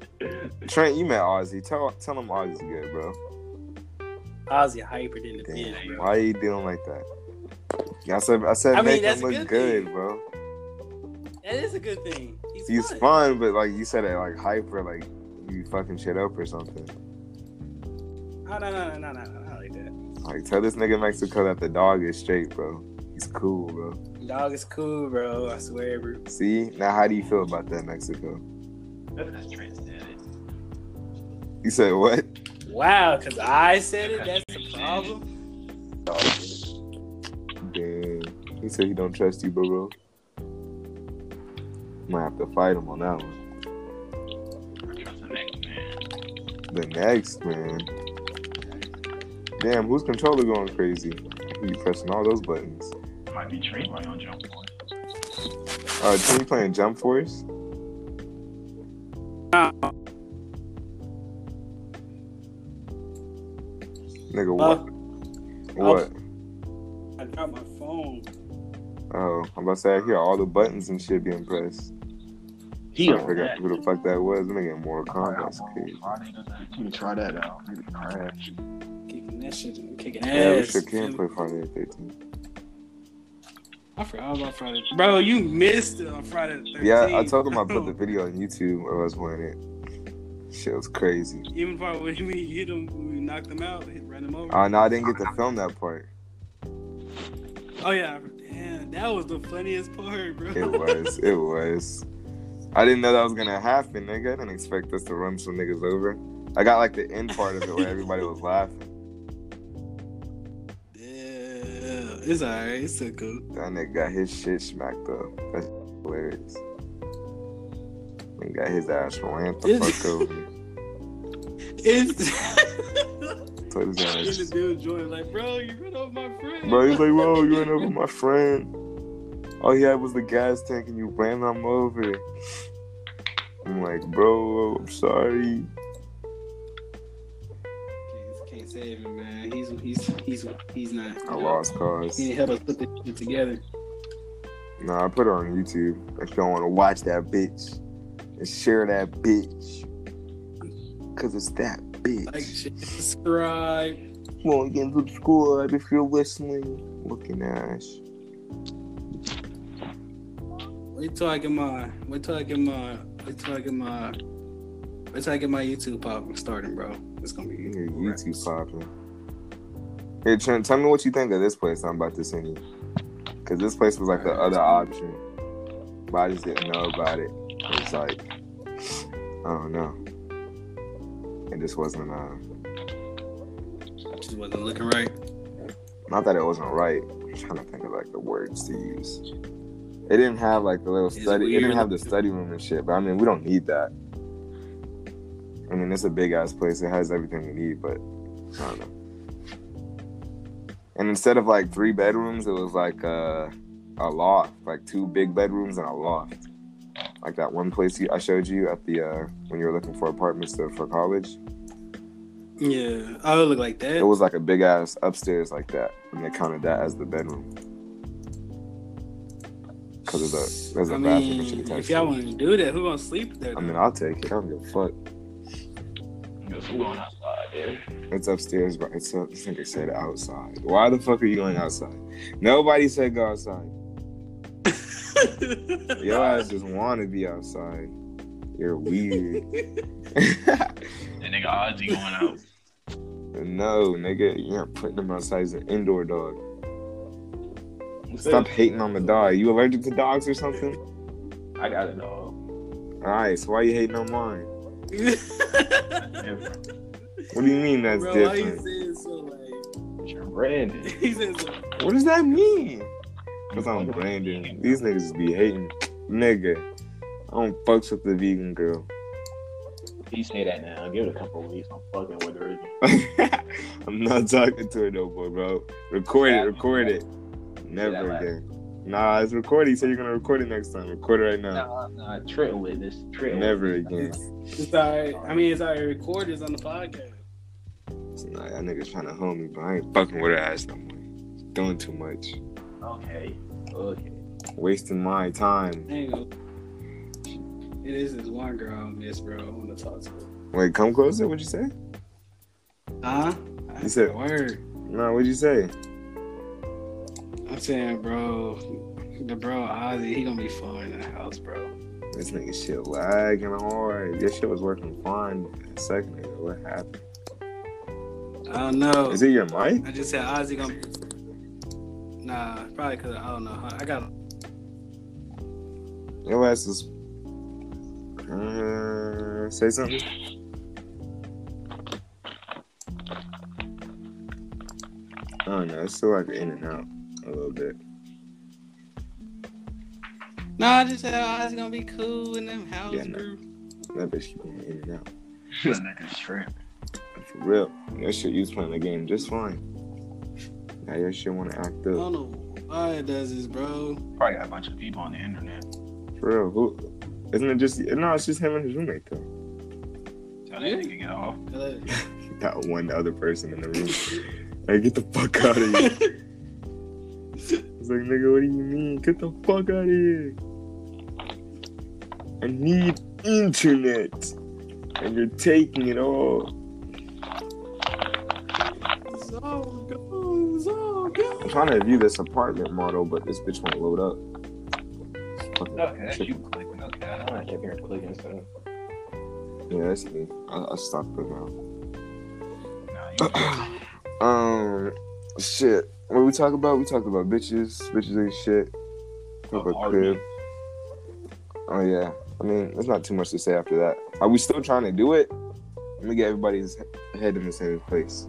Trent, you met Ozzy. Tell tell him Ozzy's good, bro. Ozzy hyper than the Damn, pen, bro. why are you doing like that? Yeah, I said I said I make that's him look good good, bro. That is a good thing. He's, He's fun. fun, but like you said it like hyper, like you fucking shit up or something. Oh, no, no, no, no, no, no, not like that. Like tell this nigga in Mexico that the dog is straight, bro. He's cool, bro. Dog is cool, bro. I swear, bro. See now, how do you feel about that, Mexico? That's Trent said it. You said what? Wow, because I said it. That's the problem. Damn. He said he don't trust you, bro. Might have to fight him on that one. The next man. The next man. Damn, whose controller going crazy? You pressing all those buttons. Might be Trey right on jump force. Uh, Tim, you playing Jump Force? Nigga, what? What? I dropped my phone. Oh, I'm about to say I hear all the buttons and shit being pressed. He Trying to on figure that. who the fuck that was. Nigga in Mortal Kombat's crazy. You can try that out. Maybe crash. Kicking that shit, kicking Yeah, we ass. sure can play Friday the 13th. I forgot about Friday. Bro, you missed it on Friday the 13th. Yeah, I told him I put the video on YouTube where I was playing it. Shit was crazy. Even part when we hit him, we knocked him out, hit, ran him over. Oh, no, I didn't get to film that part. oh, yeah. Damn, that was the funniest part, bro. It was. It was. I didn't know that was gonna happen, nigga. I didn't expect us to run some niggas over. I got like the end part of it where everybody was laughing. yeah, it's alright. It's so cool. That nigga got his shit smacked up. That's hilarious. He got his ass ran the fuck over. It's. Told his And the ass. dude joined like, bro, you ran over my friend. Bro, he's like, whoa, you ran over my friend. All he had was the gas tank and you ran him over. I'm like, bro, I'm sorry. Can't, can't save him, man. He's he's he's he's not. I lost cause. He didn't help us put this shit together. Nah, I put it on YouTube. If y'all want to watch that bitch and share that bitch. Cause it's that bitch. Like, subscribe. Well, again, subscribe if you're listening. Looking ass. Wait till I get my. Wait till I get my. Wait till I get my. Wait till I get my YouTube pop starting, bro. It's gonna be. YouTube popping. Hey, Trent, tell me what you think of this place I'm about to send you. Cause this place was like the other option. But I just didn't know about it. It's like, I don't know. It just wasn't, uh, Just wasn't looking right. not that it wasn't right. I'm trying to think of like the words to use. It didn't have like the little study. It didn't have the study room and shit. But I mean, we don't need that. I mean, it's a big ass place. It has everything we need, but I don't know. And instead of like three bedrooms, it was like uh, a loft, like two big bedrooms and a loft. Like that one place you, I showed you at the uh, when you were looking for apartments to, for college. Yeah. I it look like that. It was like a big ass upstairs like that, and they counted that as the bedroom. Because of the there's a I bathroom mean, attached. if y'all want to do that, who gonna sleep there? I mean. I'll take it. I don't give a fuck. Who going outside there? It's upstairs, but it's up. I think they said outside. Why the fuck are you going outside? Nobody said go outside. Your ass just want to be outside. You're weird. That nigga Ozzy going out. no, nigga, you're not putting him outside as an indoor dog. Stop hating on the dog. You allergic to dogs or something? I got it dog. All right, so why you hating on mine? What do you mean that's Bro, why you different? so like? You're Brandon. He said so. What does that mean? Because I'm Brandon. These niggas be hating. Nigga, I don't fucks with the vegan girl. He say that now. Give it a couple of weeks. I'm fucking with her. again. I'm not talking to her no more, bro. Record it, record it. Never again. Nah, it's recording. So you're gonna record it next time. Record it right now. Nah, nah, Trent with this. Trent Never this. again. It's alright. I mean, it's already recorded it's on the podcast. It's Nah, that nigga's trying to hold me, but I ain't fucking with her ass no more. Doing too much. Okay. Okay. Wasting my time. There you go. It is this one girl I miss, bro. I want to talk to her. Wait, come closer. What'd you say? Huh? I You said- said word. Nah, what'd you say? I'm saying, bro, the bro Ozzy, he gonna be fine in the house, bro. This nigga shit lagging hard. Your shit was working fine a second ago. What happened? I don't know. Is it your mic? I just said Ozzy gonna. Nah, probably cause I don't know. I got. Your ass is. Uh, say something. I don't know. It's still like in and out a little bit. No, I just said oh, it's gonna be cool in them house Yeah, no. group. That bitch keep going in and out. That nigga's straight. For real. that shit, you was playing the game just fine. Now your shit want to act up. I up. don't know why it does this, bro. Probably got a bunch of people on the internet. For real. Who? Isn't it just? No, it's just him and his roommate though. Tell that nigga get off. That one other person in the room. hey, get the fuck out of here. It's like, nigga, what do you mean? Get the fuck out of here. I need internet. And you're taking it all. So go, so go. I'm trying to view this apartment model, but this bitch won't load up. It's fucking Okay, that's you clicking. Okay, I'm not sitting here clicking stuff. Yeah, that's me. I, I stopped it now. Nah, Um, shit. What we talk about? We talked about bitches, bitches and shit. Talk about Apartment. crib. Oh yeah. I mean, there's not too much to say after that. Are we still trying to do it? Let me get everybody's head in the same place.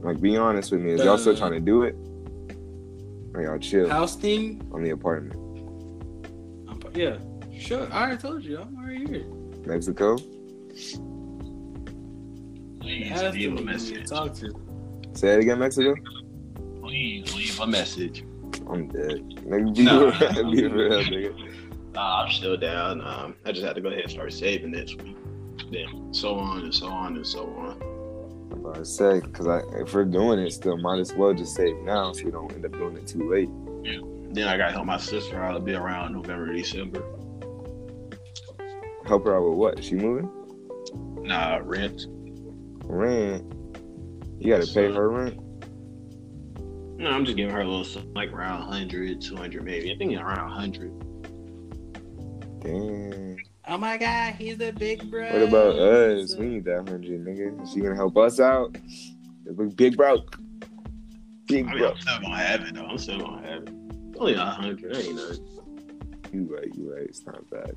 Like, be honest with me. Is y'all still trying to do it? Or y'all chill House thing? on the apartment? I'm, yeah, sure. I already told you. I'm already here. Mexico? please Has to leave a be message. Talk to. Say it again, Mexico? Please leave a message. I'm dead. Nigga, be, No. real, be real, nigga. Nah, I'm still down. Um, I just had to go ahead and start saving this week. Then so on and so on and so on. I'm about to say, because if we're doing it still, might as well just save now so you don't end up doing it too late. Yeah. Then I gotta help my sister out. It'll be around November, December. Help her out with what? She moving? Nah, rent. Rent. You gotta pay her rent? No, I'm just giving her a little something like around 100, 200 maybe. I think it's around 100. Damn. Oh my God, he's a big bro. What about us? We need that hundred, nigga. Is she gonna help us out? Big- Big bro. Big I mean, bro. I'm still gonna have it though. I'm still gonna have it. Only a hundred, ain't nothing. You right, you right. It's not bad.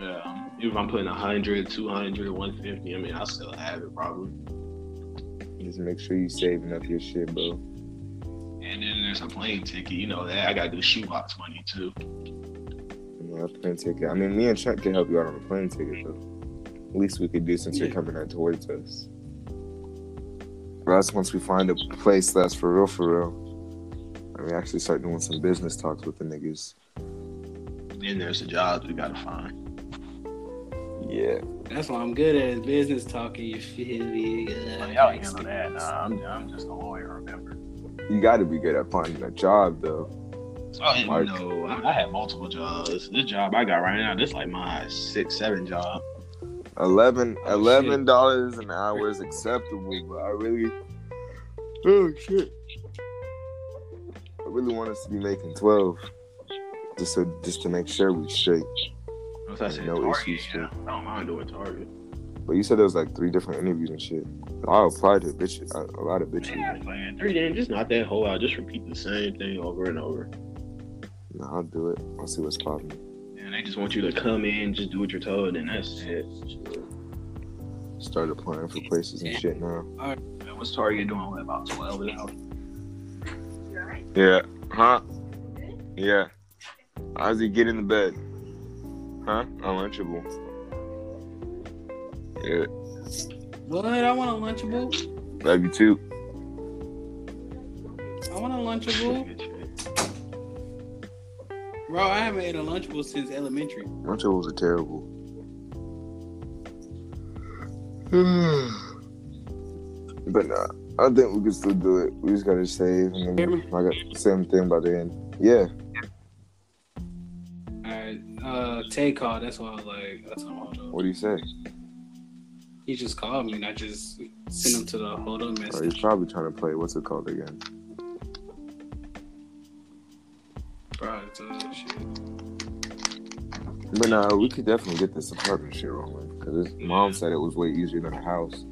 Yeah, um, if I'm putting 100, 200, 150, I mean, I'll still have it probably. Just make sure you saving up your shit, bro. And then there's a plane ticket. You know that I gotta do shoebox money too. A plane ticket. I mean, me and Trent can help you out on a plane ticket, though. At least we could do since you're coming out towards us. But that's once we find a place that's for real, for real. And we actually start doing some business talks with the niggas. Then there's the jobs we gotta find. Yeah. That's what I'm good at is business talking. You feel me? Y'all ain't handle that. Nah, I'm, I'm just a lawyer. Remember? You got to be good at finding a job, though. Oh, you Mark. know, I, I had multiple jobs. This job I got right now, this like my six, seven job. Eleven Oh, eleven dollars an hour is acceptable, but I really oh shit. I really want us to be making twelve. Just to just to make sure we straight. What's I said? No Target, issues, yeah. I don't mind doing Target. But you said there was like three different interviews and shit. I applied to bitch a, a lot of bitches. Yeah, man, three days, just not that whole. I'll just repeat the same thing over and over. No, I'll do it. I'll see what's popping. And they just want you to come in, just do what you're told, and that's it. Shit. Start applying for places and shit now. Man, What's Target doing? What, about 12 an hour? Yeah. Huh? Yeah. How's he get in the bed? Huh? A Lunchable. Yeah. What? I want a Lunchable. Love you too. I want a Lunchable. Bro, I haven't ate a Lunchable since elementary. Lunchables are terrible. but nah, I think we can still do it. We just gotta save and then? I got the same thing by the end. Yeah. Uh, Tay called. That's why I was like, that's all. Hold up. What do you say? He just called me and I just sent him to the hold up Oh, message. he's probably trying to play. What's it called again? Bro, it's shit. But nah, we could definitely get this apartment shit rolling. Cause his mom said it was way easier than a house.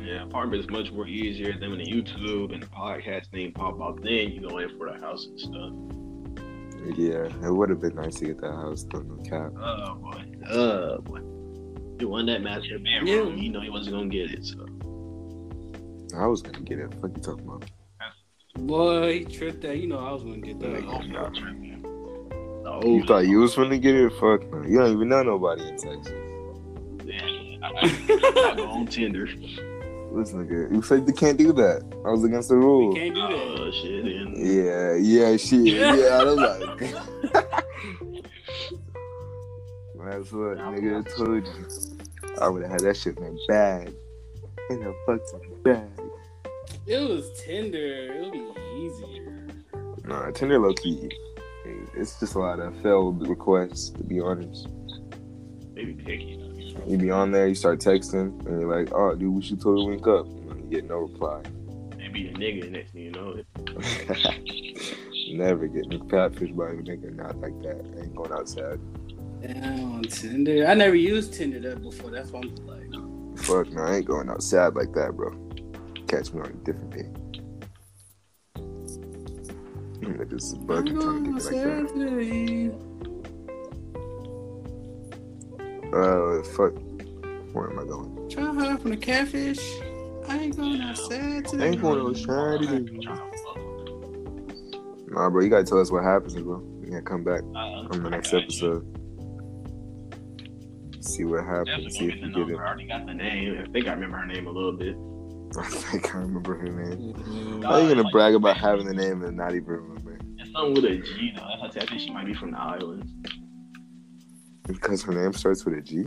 Yeah, apartment is much more easier than when the YouTube and the podcast name pop up. Then you go in for the house and stuff. Yeah, it would have been nice to get that house though, no cap. Oh boy. Oh boy. You won that match in the bedroom. Yeah. You know he wasn't gonna get it. So I was gonna get it. Fuck you talking about? Boy, he tripped that. You know I was gonna get that. Oh, y'all. You thought you was gonna get it? Fuck no. You don't even know nobody in Texas. man. I, I go on Tinder. Listen, nigga, you said you can't do that. I was against the We rule. can't do that. Oh shit. Yeah, yeah, shit. Yeah, I don't like. That's what nigga told you. I would have had that shit in a bag. In a fucking bag. It was Tinder. It would be easier. Nah, Tinder low key. It's just a lot of failed requests, to be honest. maybe picky. You be on there, you start texting, and you're like, oh, dude, we should totally link up. And you get no reply. Maybe a nigga next thing you know it. Never getting catfished by a nigga, not like that. Ain't going outside. Damn, on Tinder. I never used Tinder that before. That's why I'm like, Fuck no, I ain't going outside like that, bro. Catch me on a different day. Niggas I'm bugging trying going to get like outside today. that. Uh, fuck. Where am I going? Try to hide from the catfish. I ain't going outside today. Ain't going outside today. Nah, bro, you gotta tell us what happens, bro. You gotta come back on the next episode. See what happens. See if you get it. I already got the name. I think I remember her name a little bit. I think I remember her name. Mhm. How you gonna brag about having the name and not even remember? It's something with a G though. That's how I think she might be from the islands. Because her name starts with a G.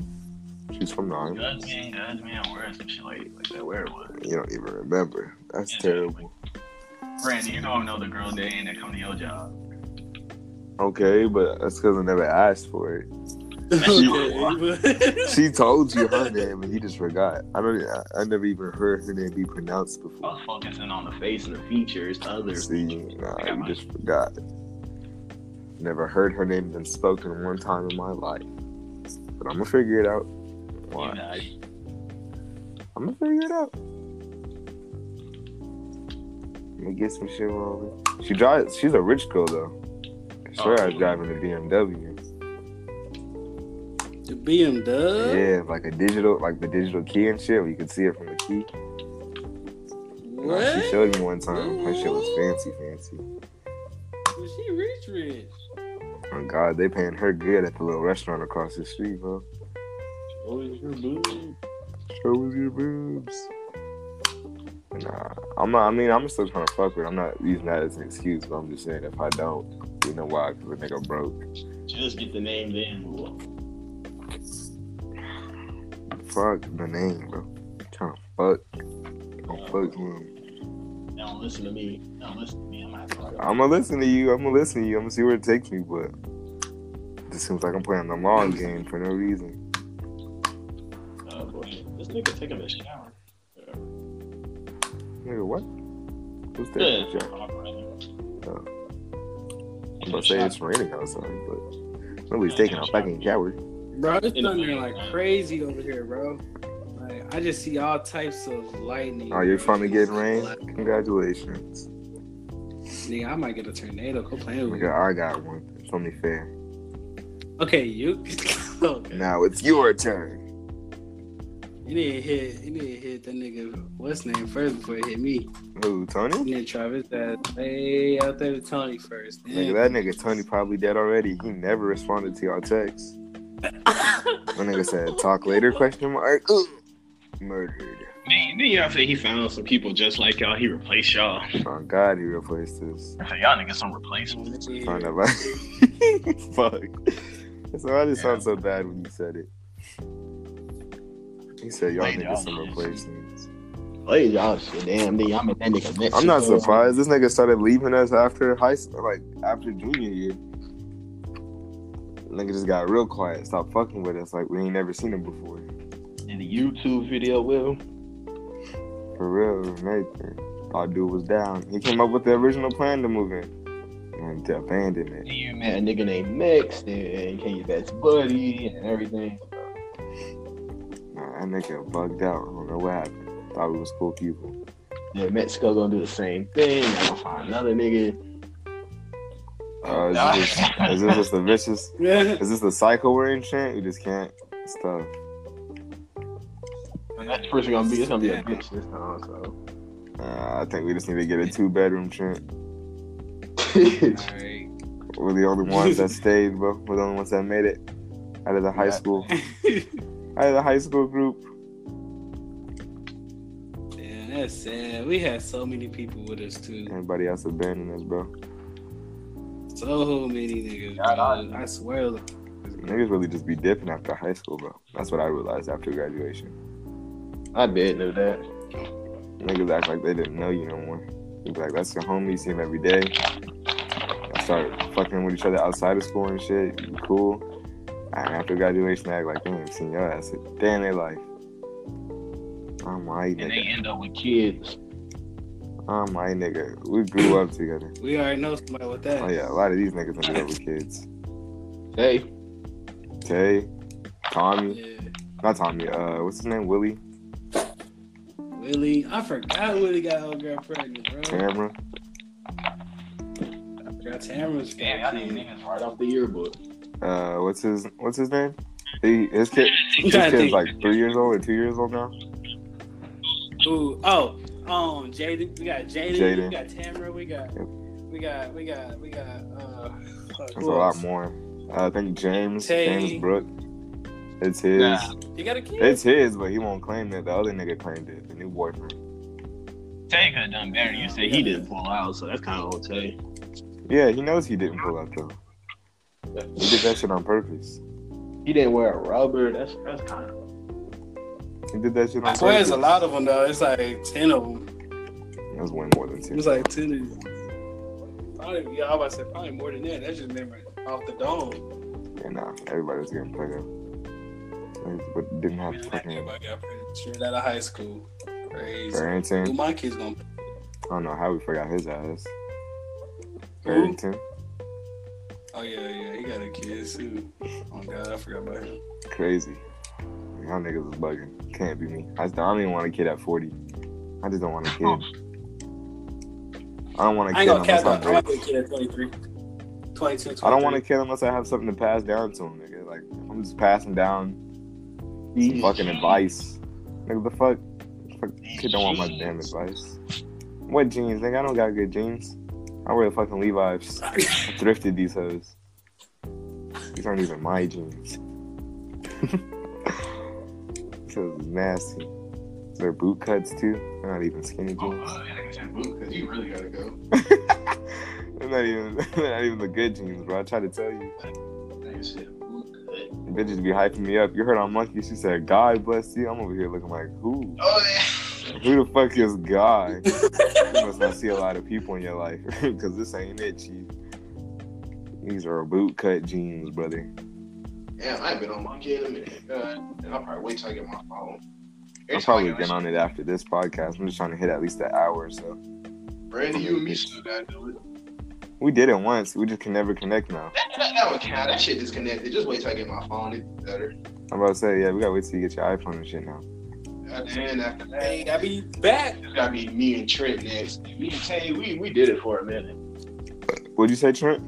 She's from the island. Does me, does me, and where some shit like, like that. Where it was. You don't even remember. That's terrible. Brandy, you don't know the girl name that come to your job. Okay, but that's because I never asked for it. Okay, but- She told you her name and you just forgot. I don't. I, I never even heard her name be pronounced before. I before. was focusing on the face and the features, Other See, nah, you just forgot. Never heard her name been spoken one time in my life. But I'm gonna figure it out. Why? I'm gonna figure it out. I'm gonna get some shit rolling. She drives. She's a rich girl though. I swear I was driving a BMW. the BMW. Yeah, like a digital, like the digital key and shit. Where you could see it from the key. What? she showed me one time. Her shit was fancy, fancy. Was she rich, rich? Oh God, they paying her good at the little restaurant across the street, bro. Oh, your boobs. Show us your boobs. Nah, I'm not. I mean, I'm still trying to fuck with. I'm not using that as an excuse, but I'm just saying if I don't, you know why? Because the nigga broke. Just get the name then. Fuck the name, bro. trying to fuck. Don't fuck with him. They don't listen to me. They don't listen to me. I'm gonna have to I'm gonna listen to you. I'm gonna listen to you. I'm gonna see where it takes me, but it just seems like I'm playing the long game for no reason. uh, boy, this nigga taking a shower. Nigga, what? Who's that? Yeah. Yeah. I'm about to say it's raining outside, but nobody's taking a fucking shower. Bro, it's In the thundering like crazy over here, bro. I just see all types of lightning. Oh, you're finally getting rain? Congratulations. Nigga, I might get a tornado. Go play with me. I got one. It's only fair. Okay, you. okay. Now it's your turn. You need to hit. You need to hit that nigga. What's name first before he hit me? Who, You Tony? need Travis that way out there to Tony first. Nigga, that nigga Tony probably dead already. He never responded to y'all texts. My nigga said, talk later, question mark. Ooh. Murdered. Man, then y'all say he found some people just like y'all. He replaced y'all. Oh, God, he replaced this. I said, y'all niggas some replacements. Find out about- Fuck. So I just sound so bad when you said it. He said y'all Wait, niggas some replacements. Hey, y'all shit. Damn, nigga, I'm at that nigga. I'm not surprised. This nigga started leaving us after high school, like after junior year. Nigga just got real quiet. Stopped fucking with us like we ain't never seen him before. In the YouTube video, Will. For real, Nathan. All dude was down. He came up with the original plan to move in. And to abandon it. You met a nigga named Mix, and came your best buddy, and everything. Nah, that nigga bugged out. I don't know what happened. Thought we was cool people. Yeah, Mexico gonna do the same thing. I'm gonna find another nigga. Uh, is, this just, is this just the vicious? Is this the cycle we're in, Trent? We just can't. It's tough. And that person gonna be it's gonna be a bitch this time. So Uh, I think we just need to get a two bedroom Trent. Alright. We're the only ones that stayed, bro. We're the only ones that made it out of the high Yeah. school, out of the high school group. Yeah, that's sad. We had so many people with us too. Everybody else abandoned us, bro. So many niggas, Yeah, bro. I swear. Niggas really just be dipping after high school, bro. That's what I realized after graduation. I did know that. Niggas act like they didn't know you no more. You be like, that's your homie, you see him every day. I started fucking with each other outside of school and shit. You cool. And after graduation, they act like they ain't seen your ass a day in their life. I'm my And they end up with kids. I'm my nigga. We grew up together. We already know somebody with that. Oh yeah, a lot of these niggas ended up with kids. Hey, Tay, Tommy, Yeah. not Tommy. Uh, what's his name? Willie, Willie, I forgot Willie got old girl pregnant, bro. Tamara. I forgot Tamara's damn, y'all got niggas right off the yearbook. Uh, what's his What's his name? He his kid. I'm His trying to kid's like three years old or two years old now. Ooh, oh, um, Jaden. We got Jaden. Jaden. We got Tamara. We got, Yep. we got, we got, we got. Uh, fuck, That's who a lot more. Uh, I think James Tay. James Brook. It's his. Nah. You got a kid? It's his, but he won't claim it. The other nigga claimed it. The new boyfriend. Tay could have done better. You said he didn't pull out, so that's kind of on Tay. Yeah, he knows he didn't pull out though. He did that shit on purpose. He didn't wear a rubber. That's that's kind of. He did that shit on I purpose. swear it's a lot of them though. It's like ten of them. It was way more than two. It's like ten of them. Probably, yeah, I was about to say probably more than that. That's just never off the dome. Yeah, nah, everybody's getting played up. But didn't have fucking Everybody got pregnant straight out of high school. Crazy. Barrington. Who my kids gonna? I don't know how we forgot his ass. Who? Barrington. Oh yeah, yeah, he got a kid too. Oh god, I forgot about him. Crazy. Y'all niggas is bugging. Can't be me. I, I don't even want a kid at 40. I just don't want a kid. Oh. I don't want a I ain't kid gonna cap I'm that. I want a kid at 23. 22, I don't want a kid unless I have something to pass down to him, nigga. Like, I'm just passing down fucking advice. Nigga, the fuck? The fuck kid don't want my damn advice. What jeans, nigga? I don't got good jeans. I wear fucking Levi's. I thrifted these hoes. These aren't even my jeans. Hoes is nasty. They're boot cuts too. They're not even skinny jeans. Oh, jeans. because you really gotta go. they're not even they're not even the good jeans, bro. I try to tell you. Bitches be hyping me up. You heard on Monkey, she said, God bless you. I'm over here looking like, who? Oh yeah. Who the fuck is God? you must not see a lot of people in your life. Because this ain't it, chief. These are boot cut jeans, brother. Damn, I ain't been on kid in a minute. God, and I'll probably wait till I get my phone. I'll probably get on it after this podcast. I'm just trying to hit at least an hour or so. Brandy, you and me still gotta do it. We did it once. We just can never connect now. That, that, that would count. That shit disconnected. Just wait till I get my phone. It's better. I'm about to say, yeah, we gotta wait till you get your iPhone and shit now. And then after that, Hey, I be back. it's gotta be me and Trent next. Me and Tay, we, we did it for a minute. What'd you say, Trent?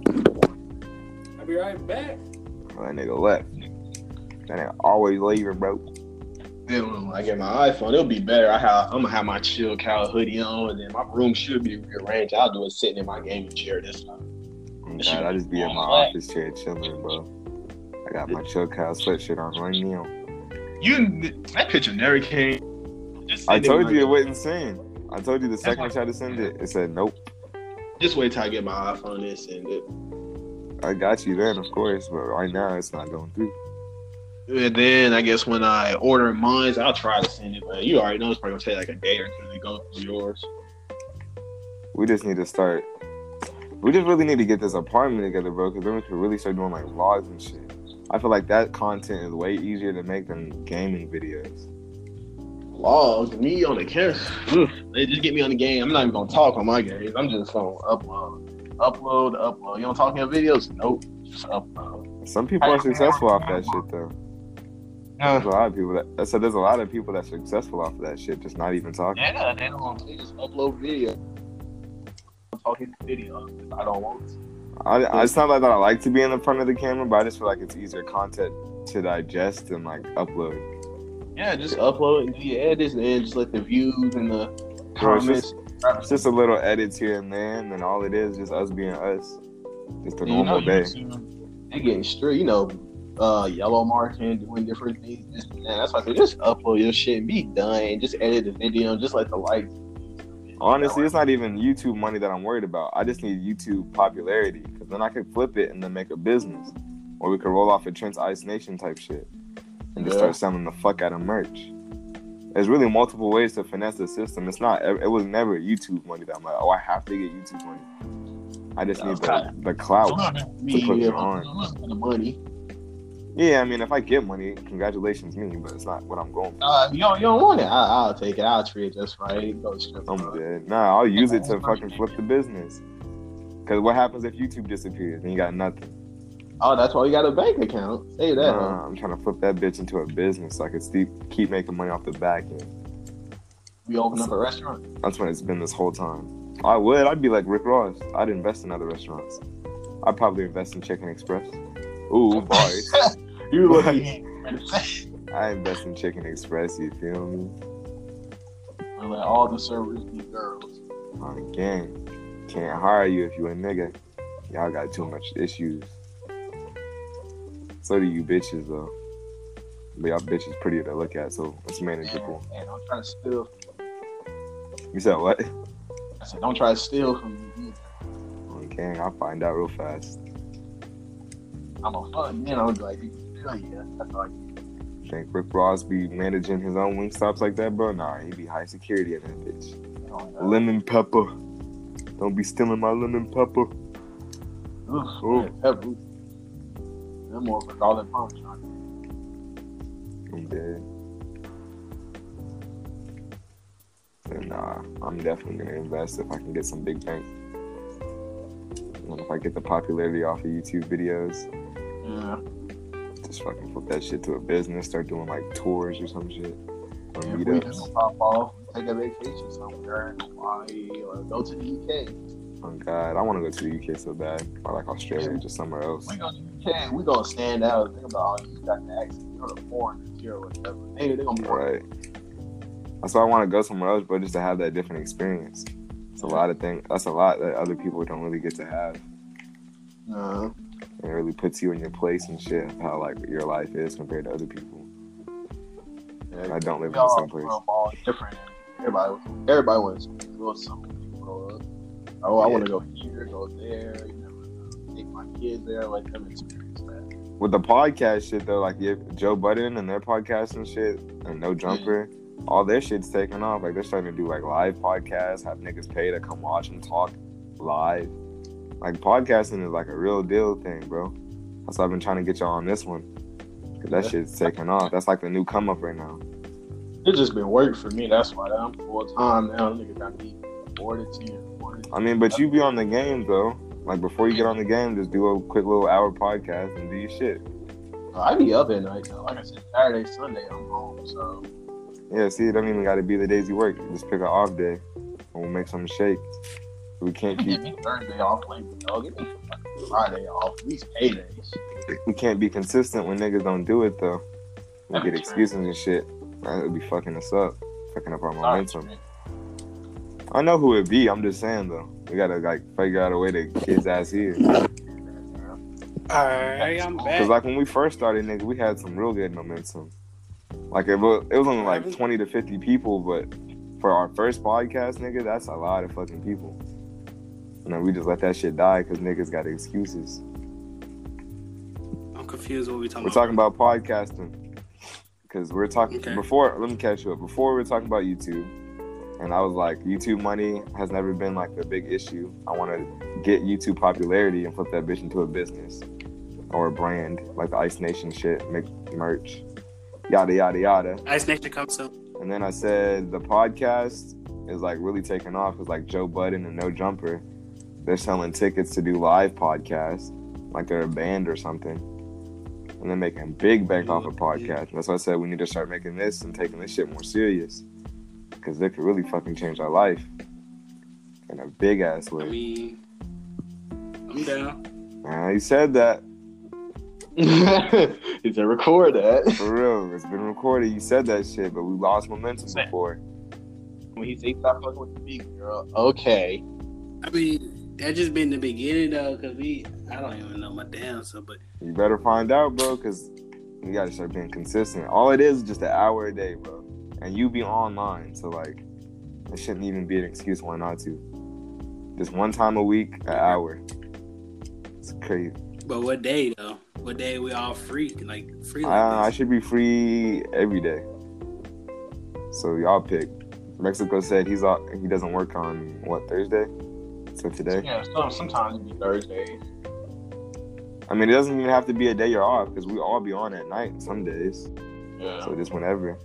I'll be right back. Oh, that nigga left. That nigga always leaving, bro. Then when I get my iPhone, it'll be better. I have I'm gonna have my chill cow hoodie on, and then my room should be rearranged. I'll do it sitting in my gaming chair this time. Oh, God, I just be in my Black. office chair chilling, bro. I got my chill cow sweatshirt on right now. You that picture never came. I told you it wasn't send. I told you the second I tried to send it, it said nope. Just wait till I get my iPhone and send it. I got you then, of course, but right now it's not going through. And then I guess when I order mine, I'll try to send it. But you already know it's probably gonna take like a day or two to go through yours. We just need to start. We just really need to get this apartment together, bro, because then we could really start doing like vlogs and shit. I feel like that content is way easier to make than gaming videos. Vlogs, me on the camera. They just get me on the game. I'm not even gonna talk on my games. I'm just gonna upload, upload, upload. You don't talk in your videos? Nope. Just upload. Some people are successful off that shit, though. There's a lot of people that. I said there's a lot of people that's successful off of that shit, just not even talking. yeah, they don't. They just upload video. I'm talking video. I don't want. To. I, I, it's not like that I like to be in the front of the camera, but I just feel like it's easier content to digest and like upload. Yeah, just upload and do edits, and just let the views and the Bro, it's comments. It's just a little edits here and there, and then all it is just us being us. Just a You know, normal day. They getting straight, you know, uh, yellow marking, doing different things. And that. That's why I say just upload your shit and be done. Just edit the video, just like the likes. Honestly, it's not even YouTube money that I'm worried about. I just need YouTube popularity because then I could flip it and then make a business, or we could roll off a Trent's Ice Nation type shit and just Yeah. start selling the fuck out of merch. There's really multiple ways to finesse the system. It's not. It was never YouTube money that I'm like, oh, I have to get YouTube money. I just need the, the clout. me put it on. the money. Yeah, I mean, if I get money, congratulations me, but it's not what I'm going for. Uh, you don't, you don't want it. I, I'll take it. I'll treat it just right. I'm dead. Nah, I'll use it to fucking flip the business. Cause what happens if YouTube disappears? Then you got nothing. Oh, that's why you got a bank account. Say that. huh? Nah, I'm trying to flip that bitch into a business so I can keep keep making money off the back end. We open up a restaurant. That's what it's been this whole time. I would. I'd be like Rick Ross. I'd invest in other restaurants. I'd probably invest in Chicken Express. Ooh, bars. You. I invest in Chicken Express. You feel me? Let all the servers be girls. On gang. Can't hire you if you a nigga. Y'all got too much issues. So do you bitches though. But y'all bitches prettier to look at, so it's manageable. Man, don't try to steal. You said what? I said, don't try to steal from me. Gang, I'll find out real fast. I'm a fun man. I'm like, can yeah. That's all I Think Rick Ross be managing his own Wingstops like that, bro? Nah, he be high security in that bitch. Lemon pepper. Don't be stealing my lemon pepper. Oof, Ooh. man, pepper. They're more for garlic parmesan. I'm dead. And nah, I'm definitely gonna invest if I can get some big bank. And if I get the popularity off of YouTube videos, Yeah. Just fucking flip that shit to a business, start doing like tours or some shit. Or we meetups. do pop off, take a vacation somewhere, in Hawaii, or go to the UK. Oh god, I wanna go to the UK so bad. Or like Australia or just somewhere else. We go to the UK, we gonna stand out. Think about all you got the accent. You're the foreigners here or whatever. They're gonna be Right. That's why I wanna go somewhere else, but just to have that different experience. It's a lot of things that's a lot that other people don't really get to have. Uh, It really puts you in your place and shit how like your life is compared to other people. yeah, I don't live in the same place. all different. Everybody, everybody wants to go somewhere. when you grow up. Oh, I Yeah. want to go here, go there. You know, take my kids there, let them experience that. With the podcast shit though, like if Joe Budden and their podcast and shit, and No Jumper, all their shit's taking off. Like they're starting to do like live podcasts, have niggas pay to come watch and talk live. Like podcasting is like a real deal thing, bro. That's why I've been trying to get y'all on this one. Cause that Yeah. shit's taking off. That's like the new come up right now. It's just been work for me. That's why I'm full time now. Nigga got me to you. I mean, but you be on the game though. Like before you get on the game, just do a quick little hour podcast and do your shit. I be up at night though. Like I said, Saturday, Sunday, I'm home. So Yeah, see, it don't even gotta be the days you work. Just pick an off day and we'll make some shake. We can't give keep Thursday off, like dog. Give me Friday off. At least paydays. we can't be consistent when niggas don't do it though. We That's get true. excuses and shit. That would be fucking us up. Fucking up our Sorry, momentum. man. I know who it be, I'm just saying though. We gotta like figure out a way to get his ass here. Alright, I'm back. Cause like when we first started, nigga, we had some real good momentum. Like it was, it was only like twenty to fifty people, but for our first podcast, nigga, that's a lot of fucking people. And then we just let that shit die because niggas got excuses. I'm confused what we talking about. We're about. talking about podcasting because we're talking Okay. before. Let me catch you up. Before we were talking about YouTube, and I was like, YouTube money has never been like a big issue. I want to get YouTube popularity and flip that bitch into a business or a brand like the Ice Nation shit, make merch, yada yada yada. Ice Nation comes soon. And then I said the podcast is like really taking off It's like Joe Budden and No Jumper, they're selling tickets to do live podcasts, like they're a band or something. And they're making big bank off a podcast. That's why I said we need to start making this and taking this shit more serious. Because it could really fucking change our life in a big ass I way. mean, I'm down. Uh, you said that. He said record that. For real. It's been recorded. You said that shit, but we lost momentum Same. before. When he say stop fucking with the big girl, okay. I mean, that just been the beginning though, cause we I don't even know my damn self, but You better find out, bro, because you gotta start being consistent. All it is is just an hour a day, bro, and you be online, so like, it shouldn't even be an excuse why not to. Just one time a week, an hour. It's crazy. but what day though? What day we all free? Like free like uh, I, I should be free every day. So y'all pick. Mexico said he's out, he doesn't work on what Thursday. So today, Yeah, some, sometimes it'd be Thursdays. I mean, it doesn't even have to be a day you're off because we all be on at night some days. Yeah. So just whenever.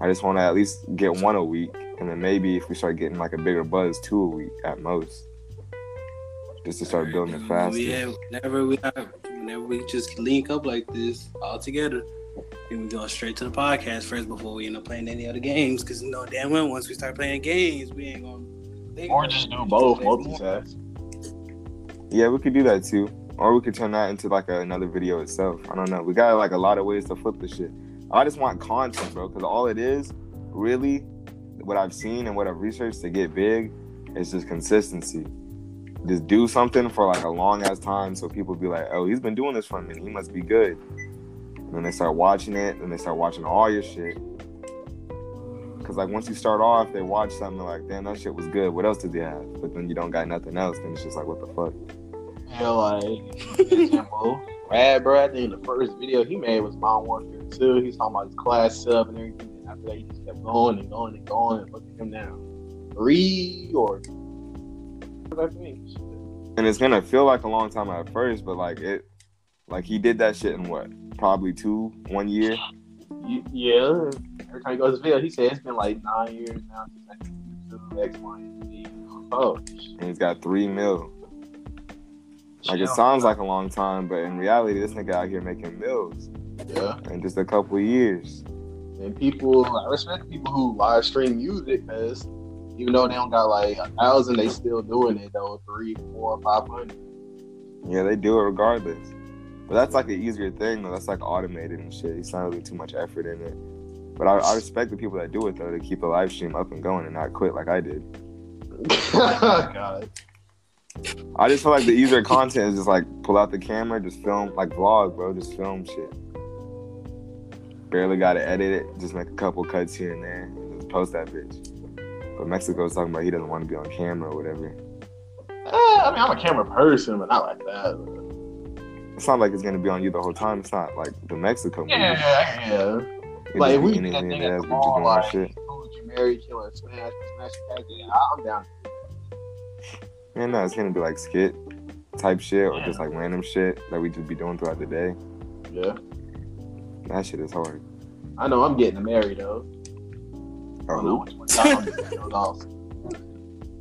I just want to at least get one a week, and then maybe if we start getting like a bigger buzz, two a week at most, just to start building it faster. Yeah, whenever we have, whenever we just link up like this all together, then we go straight to the podcast first before we end up playing any other games. Because you know damn well once we start playing games, we ain't gonna. Think Or about just do both, multitask. Yeah, we could do that too, or we could turn that into like a, another video itself. I don't know. We got like a lot of ways to flip the shit. I just want content, bro, because all it is, really, what I've seen and what I've researched to get big, is just consistency. Just do something for like a long ass time, so people be like, "Oh, he's been doing this for a minute. He must be good." And then they start watching it, and they start watching all your shit. Cause like once you start off, they watch something like, "Damn, that shit was good. What else did they have?" But then you don't got nothing else, then it's just like, "What the fuck?" Yeah, like, Rad, bro, I think the first video he made was Modern Warfare 2. He's talking about his class stuff and everything. And after that, he just kept going and going and going. And look at him now. Three or. And it's gonna feel like a long time at first, but like it, like he did that shit in what, probably two, one year. Yeah, every time he goes to video, he said it's been like nine years now since I did YouTube, X, Y, and Z. Oh, and he's got three mil. Like it sounds like a long time, but in reality, this nigga out here making mills Yeah. in just a couple of years. And people, I respect people who live stream music because even though they don't got like a thousand, they still doing it though. Three, four, five hundred. Yeah, they do it regardless. But that's like an easier thing, though. That's like automated and shit. It's not really too much effort in it. But I, I respect the people that do it though to keep the live stream up and going and not quit like I did. God. I just feel like the easier content is just like pull out the camera, just film like vlog, bro. Just film shit. Barely got to edit it. Just make a couple cuts here and there, and just post that bitch. But Mexico's talking about he doesn't want to be on camera or whatever. Eh, I mean, I'm a camera person, but not like that. It's not like it's gonna be on you the whole time. It's not like the Mexico movie. Yeah, yeah. It Like, just we be that thing at has the to do with mall, like, shit. who would you marry, kill, smash, smash, smash, yeah, I'm down. Yeah, no, it's gonna be like skit type shit or Yeah. just like random shit that we just be doing throughout the day. Yeah. That shit is hard. I know I'm getting married though. I Oh, don't know which one y'all getting those off.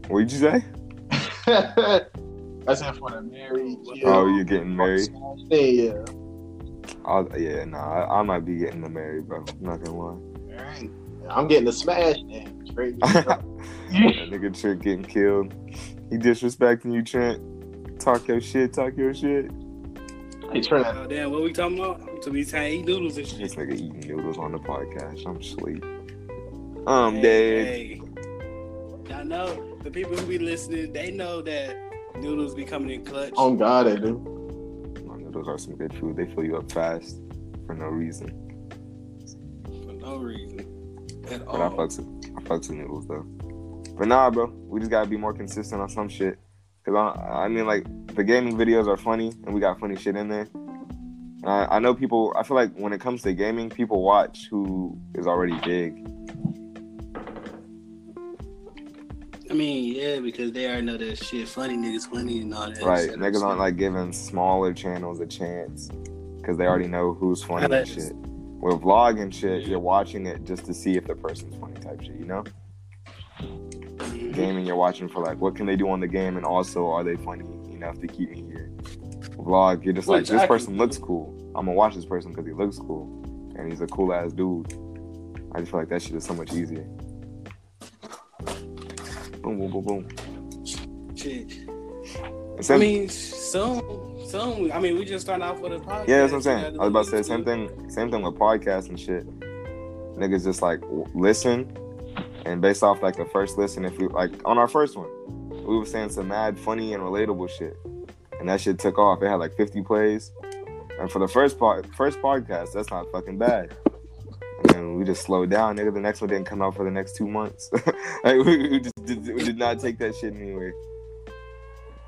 What did you say? I said for the married. Oh, you're getting married? Yeah. I'll, yeah, nah, I, I might be getting the married, bro. I'm not gonna lie. Alright. I'm getting the smash then. Straight. that nigga Trent getting killed. He disrespecting you, Trent. Talk your shit, talk your shit. Hey, Trent. Oh damn, what we talking about? So we saying eat noodles and shit. This nigga eating noodles on the podcast. I'm sleep. I'm Hey, um, dead. hey. Y'all know the people who be listening, they know that noodles be coming in clutch. Oh God, I do. My noodles are some good food. They fill you up fast for no reason. for no reason at But I all. fucks with, I fucks with noodles though. But nah, bro, we just gotta be more consistent on some shit. Cause I, I mean, like the gaming videos are funny, and we got funny shit in there. And I, I know people. I feel like when it comes to gaming, people watch who is already big. I mean, yeah, because they already know that shit funny, niggas funny and all that. Right? Niggas aren't like giving smaller channels a chance because they already know who's funny and shit. With vlog and shit, you're watching it just to see if the person's funny type shit. You know, Mhm. gaming you're watching for like what can they do on the game, and also are they funny enough to keep me here. Vlog, you're just Well, like this exactly. person looks cool. I'm gonna watch this person because he looks cool, and he's a cool ass dude. I just feel like that shit is so much easier. Boom, boom, boom, boom. Shit. And I mean, soon, soon. I mean, we just starting off with a podcast. Yeah, that's what I'm saying. I was about to say same thing. Same thing with podcasts and shit. Niggas just like listen, And based off like the first listen, if we like on our first one, we were saying some mad funny and relatable shit. And that shit took off. It had like 50 plays. And for the first part first podcast, that's not fucking bad. And we just slowed down, nigga. The next one didn't come out for the next two months. like we, we just did, we did not take that shit anywhere.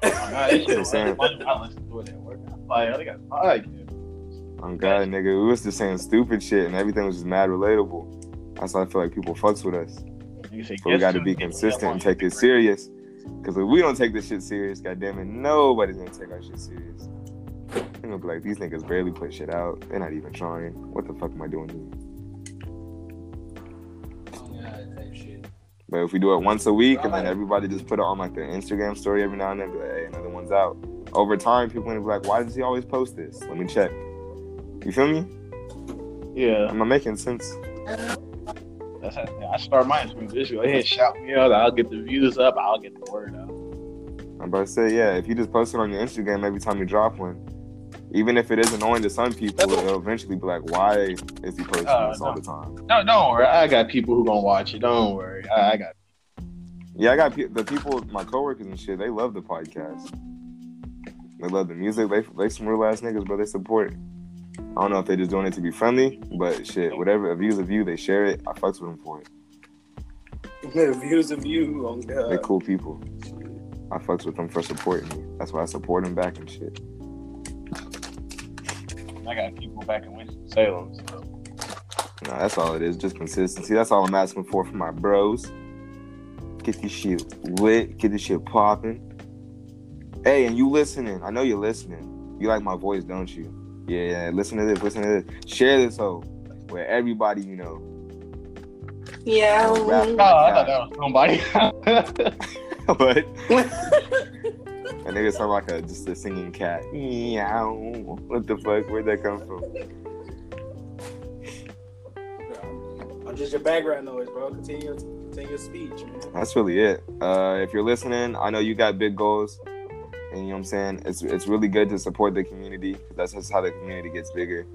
Oh, God, that shit was Sam. funny. I listened to it at work. I'm like, I got a podcast. I'm God, nigga. We was just saying stupid shit and everything was just mad relatable. That's why I feel like people fucks with us. Say, But we got to be consistent and take it serious. Because if we don't take this shit serious, goddamn it, nobody's gonna take our shit serious. They're gonna be like, these niggas barely put shit out. They're not even trying. What the fuck am I doing here? But if we do it once a week and then everybody just put it on like their Instagram story every now and then, be like, hey, another one's out. Over time, people gonna be like, why does he always post this? Let me check. You feel me? Yeah, Am I making sense? that's how I start mine from this. Go ahead, shout me out. I'll get the views up. I'll get the word out. I'm about to say, yeah, if you just post it on your Instagram every time you drop one, even if it is annoying to some people, it'll eventually be like, why is he posting Uh, this all the time? No, don't worry. I got people who gonna watch it. Don't worry. I, I got. Yeah, I got pe- the people, my coworkers and shit. They love the podcast. They love the music. They they some real ass niggas, but they support. it. I don't know if they just doing it to be friendly, but shit, whatever. A view's a view. They share it. I fucks with them for it. The views of you on They God. cool people. I fucks with them for supporting me. That's why I support them back and shit. I got people back in Winston Salem. So. No, that's all it is. Just consistency. That's all I'm asking for from my bros. Get this shit lit. Get this shit popping. Hey, and you listening? I know you're listening. You like my voice, don't you? Yeah, yeah. Listen to this. Listen to this. Share this whole where everybody you know. Yeah. Rap. Um, oh, I thought that was somebody. but a nigga sound like a just a singing cat. Meow. What the fuck? Where'd that come from? I'm just your background noise, bro. Continue, continue your speech, man. That's really it. Uh, if you're listening, I know you got big goals, and you know what I'm saying. It's it's really good to support the community. That's just how the community gets bigger.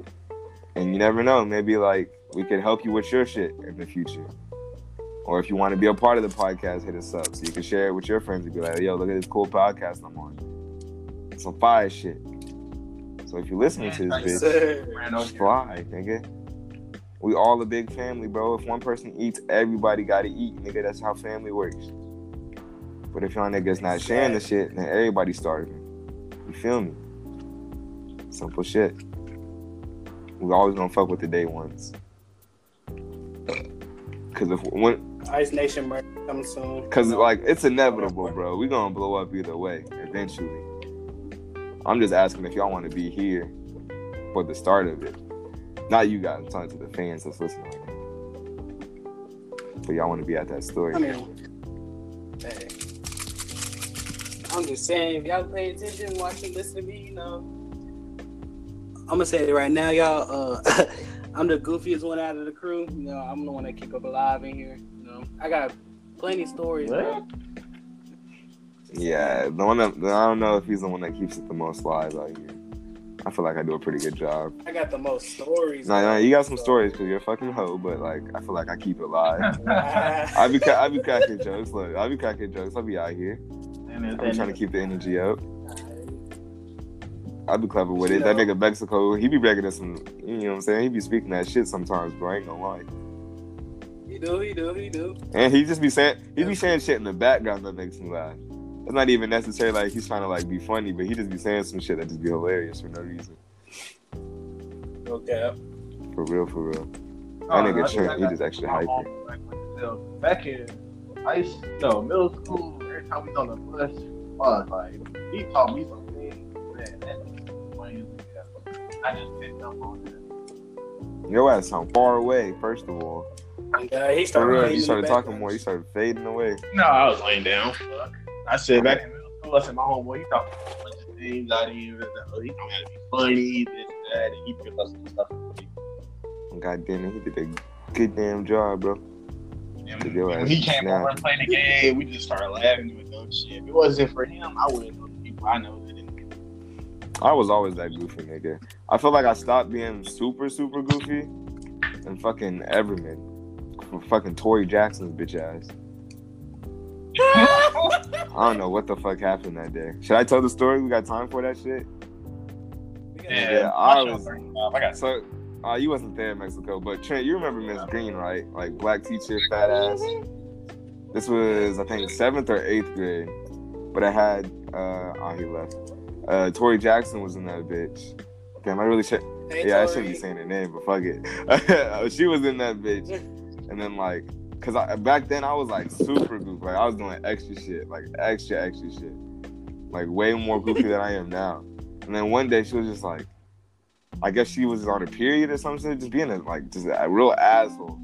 And you never know, maybe like we could help you with your shit in the future. Or if you want to be a part of the podcast, hit us up so you can share it with your friends and be like, "Yo, look at this cool podcast I'm on. Some fire shit." So if you're listening to this, bitch, Sir. fly, nigga. We all a big family, bro. If one person eats, everybody gotta eat, nigga. That's how family works. But if y'all niggas not sharing the shit, then everybody starving. You feel me? Simple shit. We always gonna fuck with the day ones. Cause if when, Ice Nation merch coming soon. cause like it's inevitable, bro. We're gonna blow up either way eventually. I'm just asking if y'all want to be here for the start of it. Not you guys. I'm talking to the fans that's listening. But y'all want to be at that story. I mean, hey. I'm just saying, if y'all pay attention, watch and listen to me, you know. I'm gonna say it right now, y'all. Uh, I'm the goofiest one out of the crew. You know, I'm the one that keep up alive in here. You I got plenty of stories. What? bro. Yeah, the one that I don't know if he's the one that keeps it the most live out here. I feel like I do a pretty good job. I got the most stories. Nah, nah, you got some So- stories because you're a fucking hoe, but like I feel like I keep it live. I be ca- I be cracking jokes. Look, I be cracking jokes. I be out here. And I be trying to keep the energy up. alright. I be clever with it. That nigga Mexico, he be breaking us some. You know what I'm saying? He be speaking that shit sometimes, bro. I ain't gonna lie. He do, he do, he do. And he just be saying he be saying shit in the background that makes me laugh. It's not even necessarily like he's trying to like be funny, but he just be saying some shit that just be hilarious for no reason. Okay. For real, for real. Oh, That nigga Trent, he just actually hyper. back when still- Back in high school, no, middle school, every time we on the bus, fuck, like, he taught me some things that, that. I just picked up on that. Your ass sound far away, first of all. And, uh, he started. real, fading you started talking background. more, you started fading away. No, I was laying down. Fuck. I said back in middle school, I said my homeboy, he taught me a bunch of things out here. that, He taught me how to be funny, this, that, and he picked up some stuff. God damn it, he did a good damn job, bro. And Did when he came snap. over and played the game, we just started laughing with dumb shit. If it wasn't for him, I wouldn't know the people I know that didn't. I was always that goofy nigga. I feel like I stopped being super, super goofy and fucking Everman for fucking Tori Jackson's bitch ass. I don't know what the fuck happened that day. Should I tell the story? We got time for that shit. We got- Yeah, Yeah, I was- out, um, I got So, uh, you wasn't there in Mexico, but Trent, you remember Miss Green, right? Like black teacher, fat ass. This was, I think, seventh or eighth grade. But I had, uh, oh, he left. Uh, Tori Jackson was in that bitch. Damn, I really should. Hey, yeah, I shouldn't be saying her name, but fuck it. she was in that bitch. And then, like, cause I, back then I was like super goofy. Like, I was doing extra shit, like extra, extra shit. Like, way more goofy than I am now. And then one day she was just like, I guess she was on a period or something, just being a, like, just a real asshole.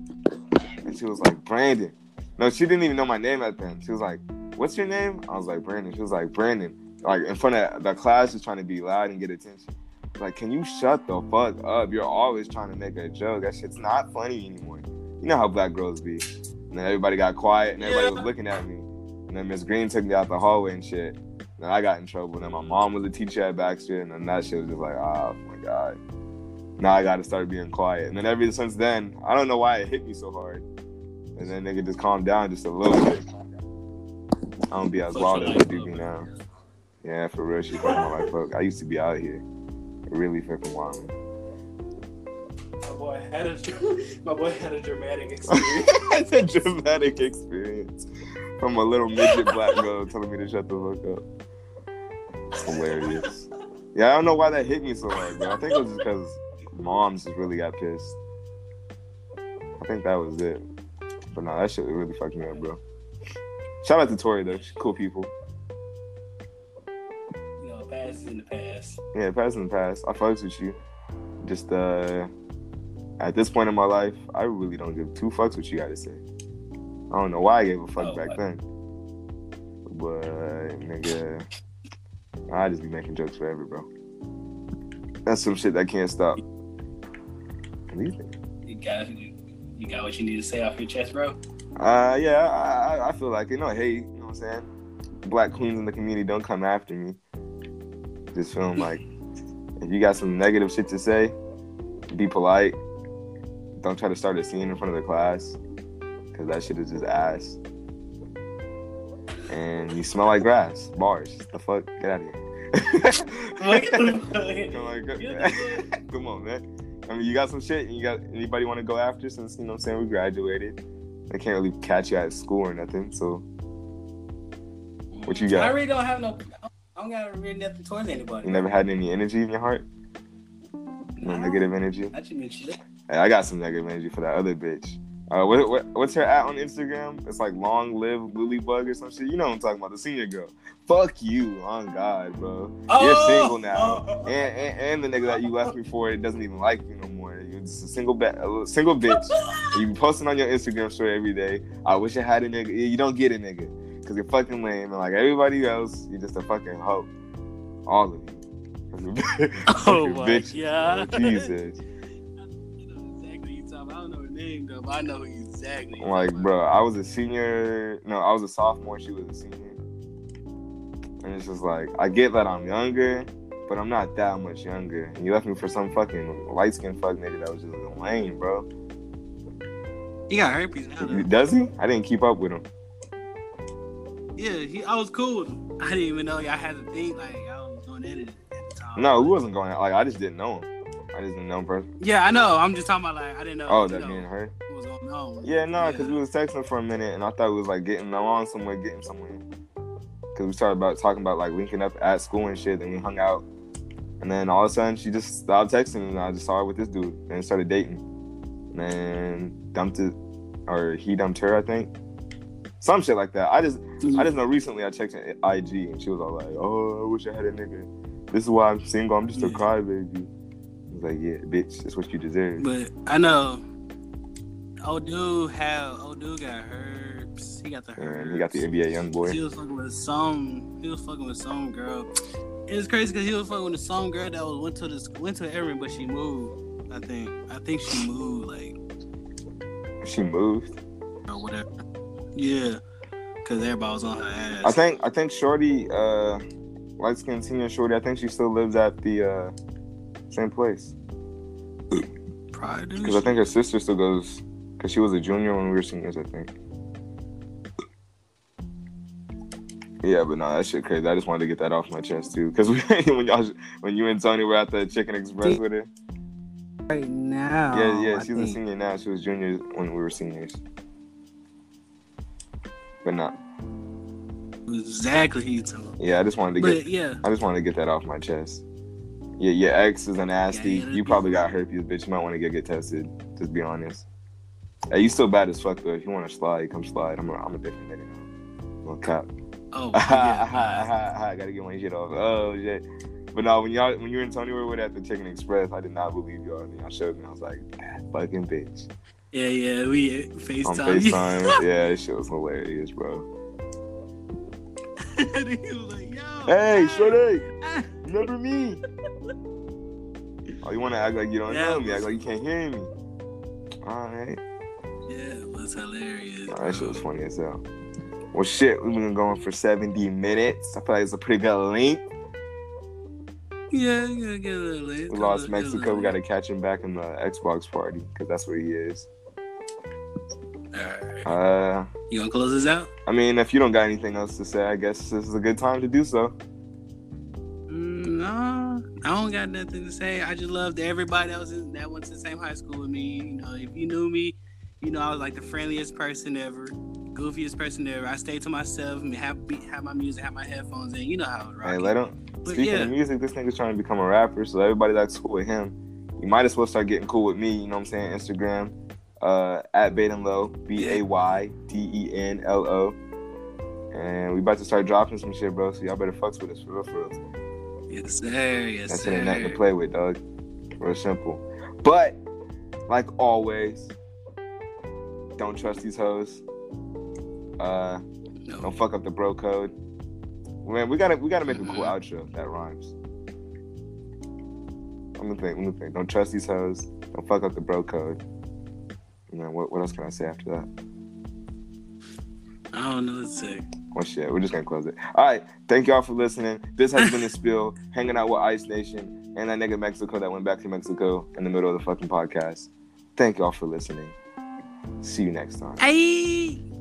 And she was like, Brandon. No, she didn't even know my name at then. She was like, What's your name? I was like, Brandon. She was like, Brandon. Like, in front of the class, just trying to be loud and get attention. Like, can you shut the fuck up? You're always trying to make a joke. That shit's not funny anymore. You know how black girls be. And then everybody got quiet and everybody was looking at me. And then Miss Green took me out the hallway and shit. Then I got in trouble. And then my mom was a teacher at Baxter, and then that shit was just like, ah, oh my god. Now I gotta start being quiet. And then ever since then, I don't know why it hit me so hard. And then nigga just calmed down just a little bit. I don't be as wild as I do be now. Yeah, for real, she fucking my life up. I used to be out here, really fucking wild. My boy had a my boy had a dramatic experience. it's a dramatic experience from a little midget black girl telling me to shut the fuck up. It's hilarious. Yeah, I don't know why that hit me so hard, bro. I think it was just because moms just really got pissed. I think that was it. But no, that shit really fucked me up, bro. Shout out to Tori though. She's cool people. you know, past is in the past. Yeah, past in the past. I fucks with you. Just uh at this point in my life, I really don't give two fucks what you gotta say. I don't know why I gave a fuck Oh, back then. But nigga, I just be making jokes forever, bro. That's some shit that can't stop. You? You got you, you got what you need to say off your chest, bro. Uh, yeah, I, I, feel like it. No hate, you know what I'm saying? Black queens in the community don't come after me. Just feeling like if you got some negative shit to say, be polite. Don't try to start a scene in front of the class, cause that shit is just ass. And you smell like grass. Bars. The fuck? Get out of here. Come on, fuck? go- Come on, man. I mean, you got some shit. And you got anybody want to go after since you know what I'm saying we graduated. They can't really catch you at school or nothing. So What you got? I really don't have no. I don't got really nothing towards anybody. you never had any energy in your heart. No negative energy. I just mentioned it. Hey, I got some negative energy for that other bitch. Uh, what, what, what's her at on Instagram? It's like long live Lilybug or some shit. You know what I'm talking about, the senior girl. Fuck you, on God, bro. You're Oh! single now, Oh! and, and and the nigga that you left me for it doesn't even like you no more. You're just a single ba- a single bitch. You be posting on your Instagram story every day. I wish I had a nigga. You don't get a nigga because you're fucking lame, and like everybody else, you're just a fucking hoe. All of you. Oh my bitch. god. Jesus. Name though, but I know exactly. Like, bro, I was a senior. No, I was a sophomore. She was a senior. And it's just like, I get that I'm younger, but I'm not that much younger. And you left me for some fucking light skinned fuck nigga that was just lame, bro. He got herpes now. Though. Does he? I didn't keep up with him. Yeah, he. I was cool with him. I didn't even know y'all had a think like I was doing that at the time. No, we wasn't going out. Like, I just didn't know him. I just didn't know him. Yeah, I know. I'm just talking about like I didn't know. Oh, that know, me and her? was going on. Yeah, no, because we was texting for a minute, and I thought we was like getting along somewhere, getting somewhere. Because we started about talking about like linking up at school and shit, and we hung out. And then all of a sudden, she just stopped texting, and I just saw her with this dude, and started dating. And then dumped it, or he dumped her, I think. Some shit like that. I just, I just know recently I checked her IG, and she was all like, "Oh, I wish I had a nigga. This is why I'm single. I'm just a crybaby." Like, "Yeah, bitch, that's what you deserve." But I know. Old dude have old dude got herbs. He got the herbs. And he got the NBA young boy. He was fucking with some. He was fucking with some girl. It was crazy because he was fucking with the some girl that was went to this went to Erin, but she moved. I think. I think she moved like She moved. or whatever. Yeah, because everybody was on her ass. I think I think Shorty, uh, light skinned senior Shorty. I think she still lives at the uh, same place Probably do because I think her sister still goes. Cause she was a junior when we were seniors, I think. Yeah, but no, that shit crazy. I just wanted to get that off my chest too, because when y'all, when you and Tony were at the Chicken Express with her. Right now. Yeah, yeah, I she's a senior now. She was junior when we were seniors. But not. Exactly who you talking. Yeah, I just wanted to get. Yeah, I just wanted to get that off my chest. Yeah, your ex is a nasty. Yeah, you probably got herpes, bitch. You might want to get get tested. Just be honest. Hey, you still bad as fuck though. If you want to slide, come slide. I'm a, I'm a different nigga now. No cap. oh, yeah, I gotta get my shit off. Oh shit. But no, when y'all when you and Tony were with at the Chicken Express, I did not believe y'all. And y'all showed me. I was like, that fucking bitch. yeah, yeah. We On FaceTime. FaceTime. yeah, this shit was hilarious, bro. and he was like, "Yo, Hey, ah, Shorty, ah." Remember me? Oh, you wanna act like you don't know me, act like you can't hear me. Alright. Yeah, it was hilarious. Nah, that shit was funny as hell. Well, shit, we've been going for 70 minutes. I feel like it's a pretty good length. Yeah, yeah, get a little late. We lost Mexico. We got to catch him back in the Xbox party because that's where he is. Alright. Uh, You gonna close this out? I mean, if you don't got anything else to say, I guess this is a good time to do so. No, I don't got nothing to say. I just loved everybody else in, that went to the same high school with me. You know, if you knew me, you know I was like the friendliest person ever, goofiest person ever. I stayed to myself and have have my music, have my headphones in. You know how it Hey, rock. let him. But Speaking yeah. of music, this nigga's trying to become a rapper, so everybody that's cool with him, you might as well start getting cool with me. You know what I'm saying? Instagram, uh, at Bayden Lo, B A Y D E N L O. And we about to start dropping some shit, bro. So y'all better fucks with us for real, for real. Yes, sir. Yes, That's sir. ain't nothing to play with, dog. Real simple. But like always, don't trust these hoes. Uh, No. don't fuck up the bro code. Man, we gotta we gotta make a cool Mhm. outro that rhymes. I'm Let me think. Let me think. Don't trust these hoes. Don't fuck up the bro code. And then what, what else can I say after that? I don't know to say. Well, shit, we're just gonna close it. All right, thank y'all for listening. This has been the spill, hanging out with Ice Nation and that nigga Mexico that went back to Mexico in the middle of the fucking podcast. Thank y'all for listening. See you next time. Hey.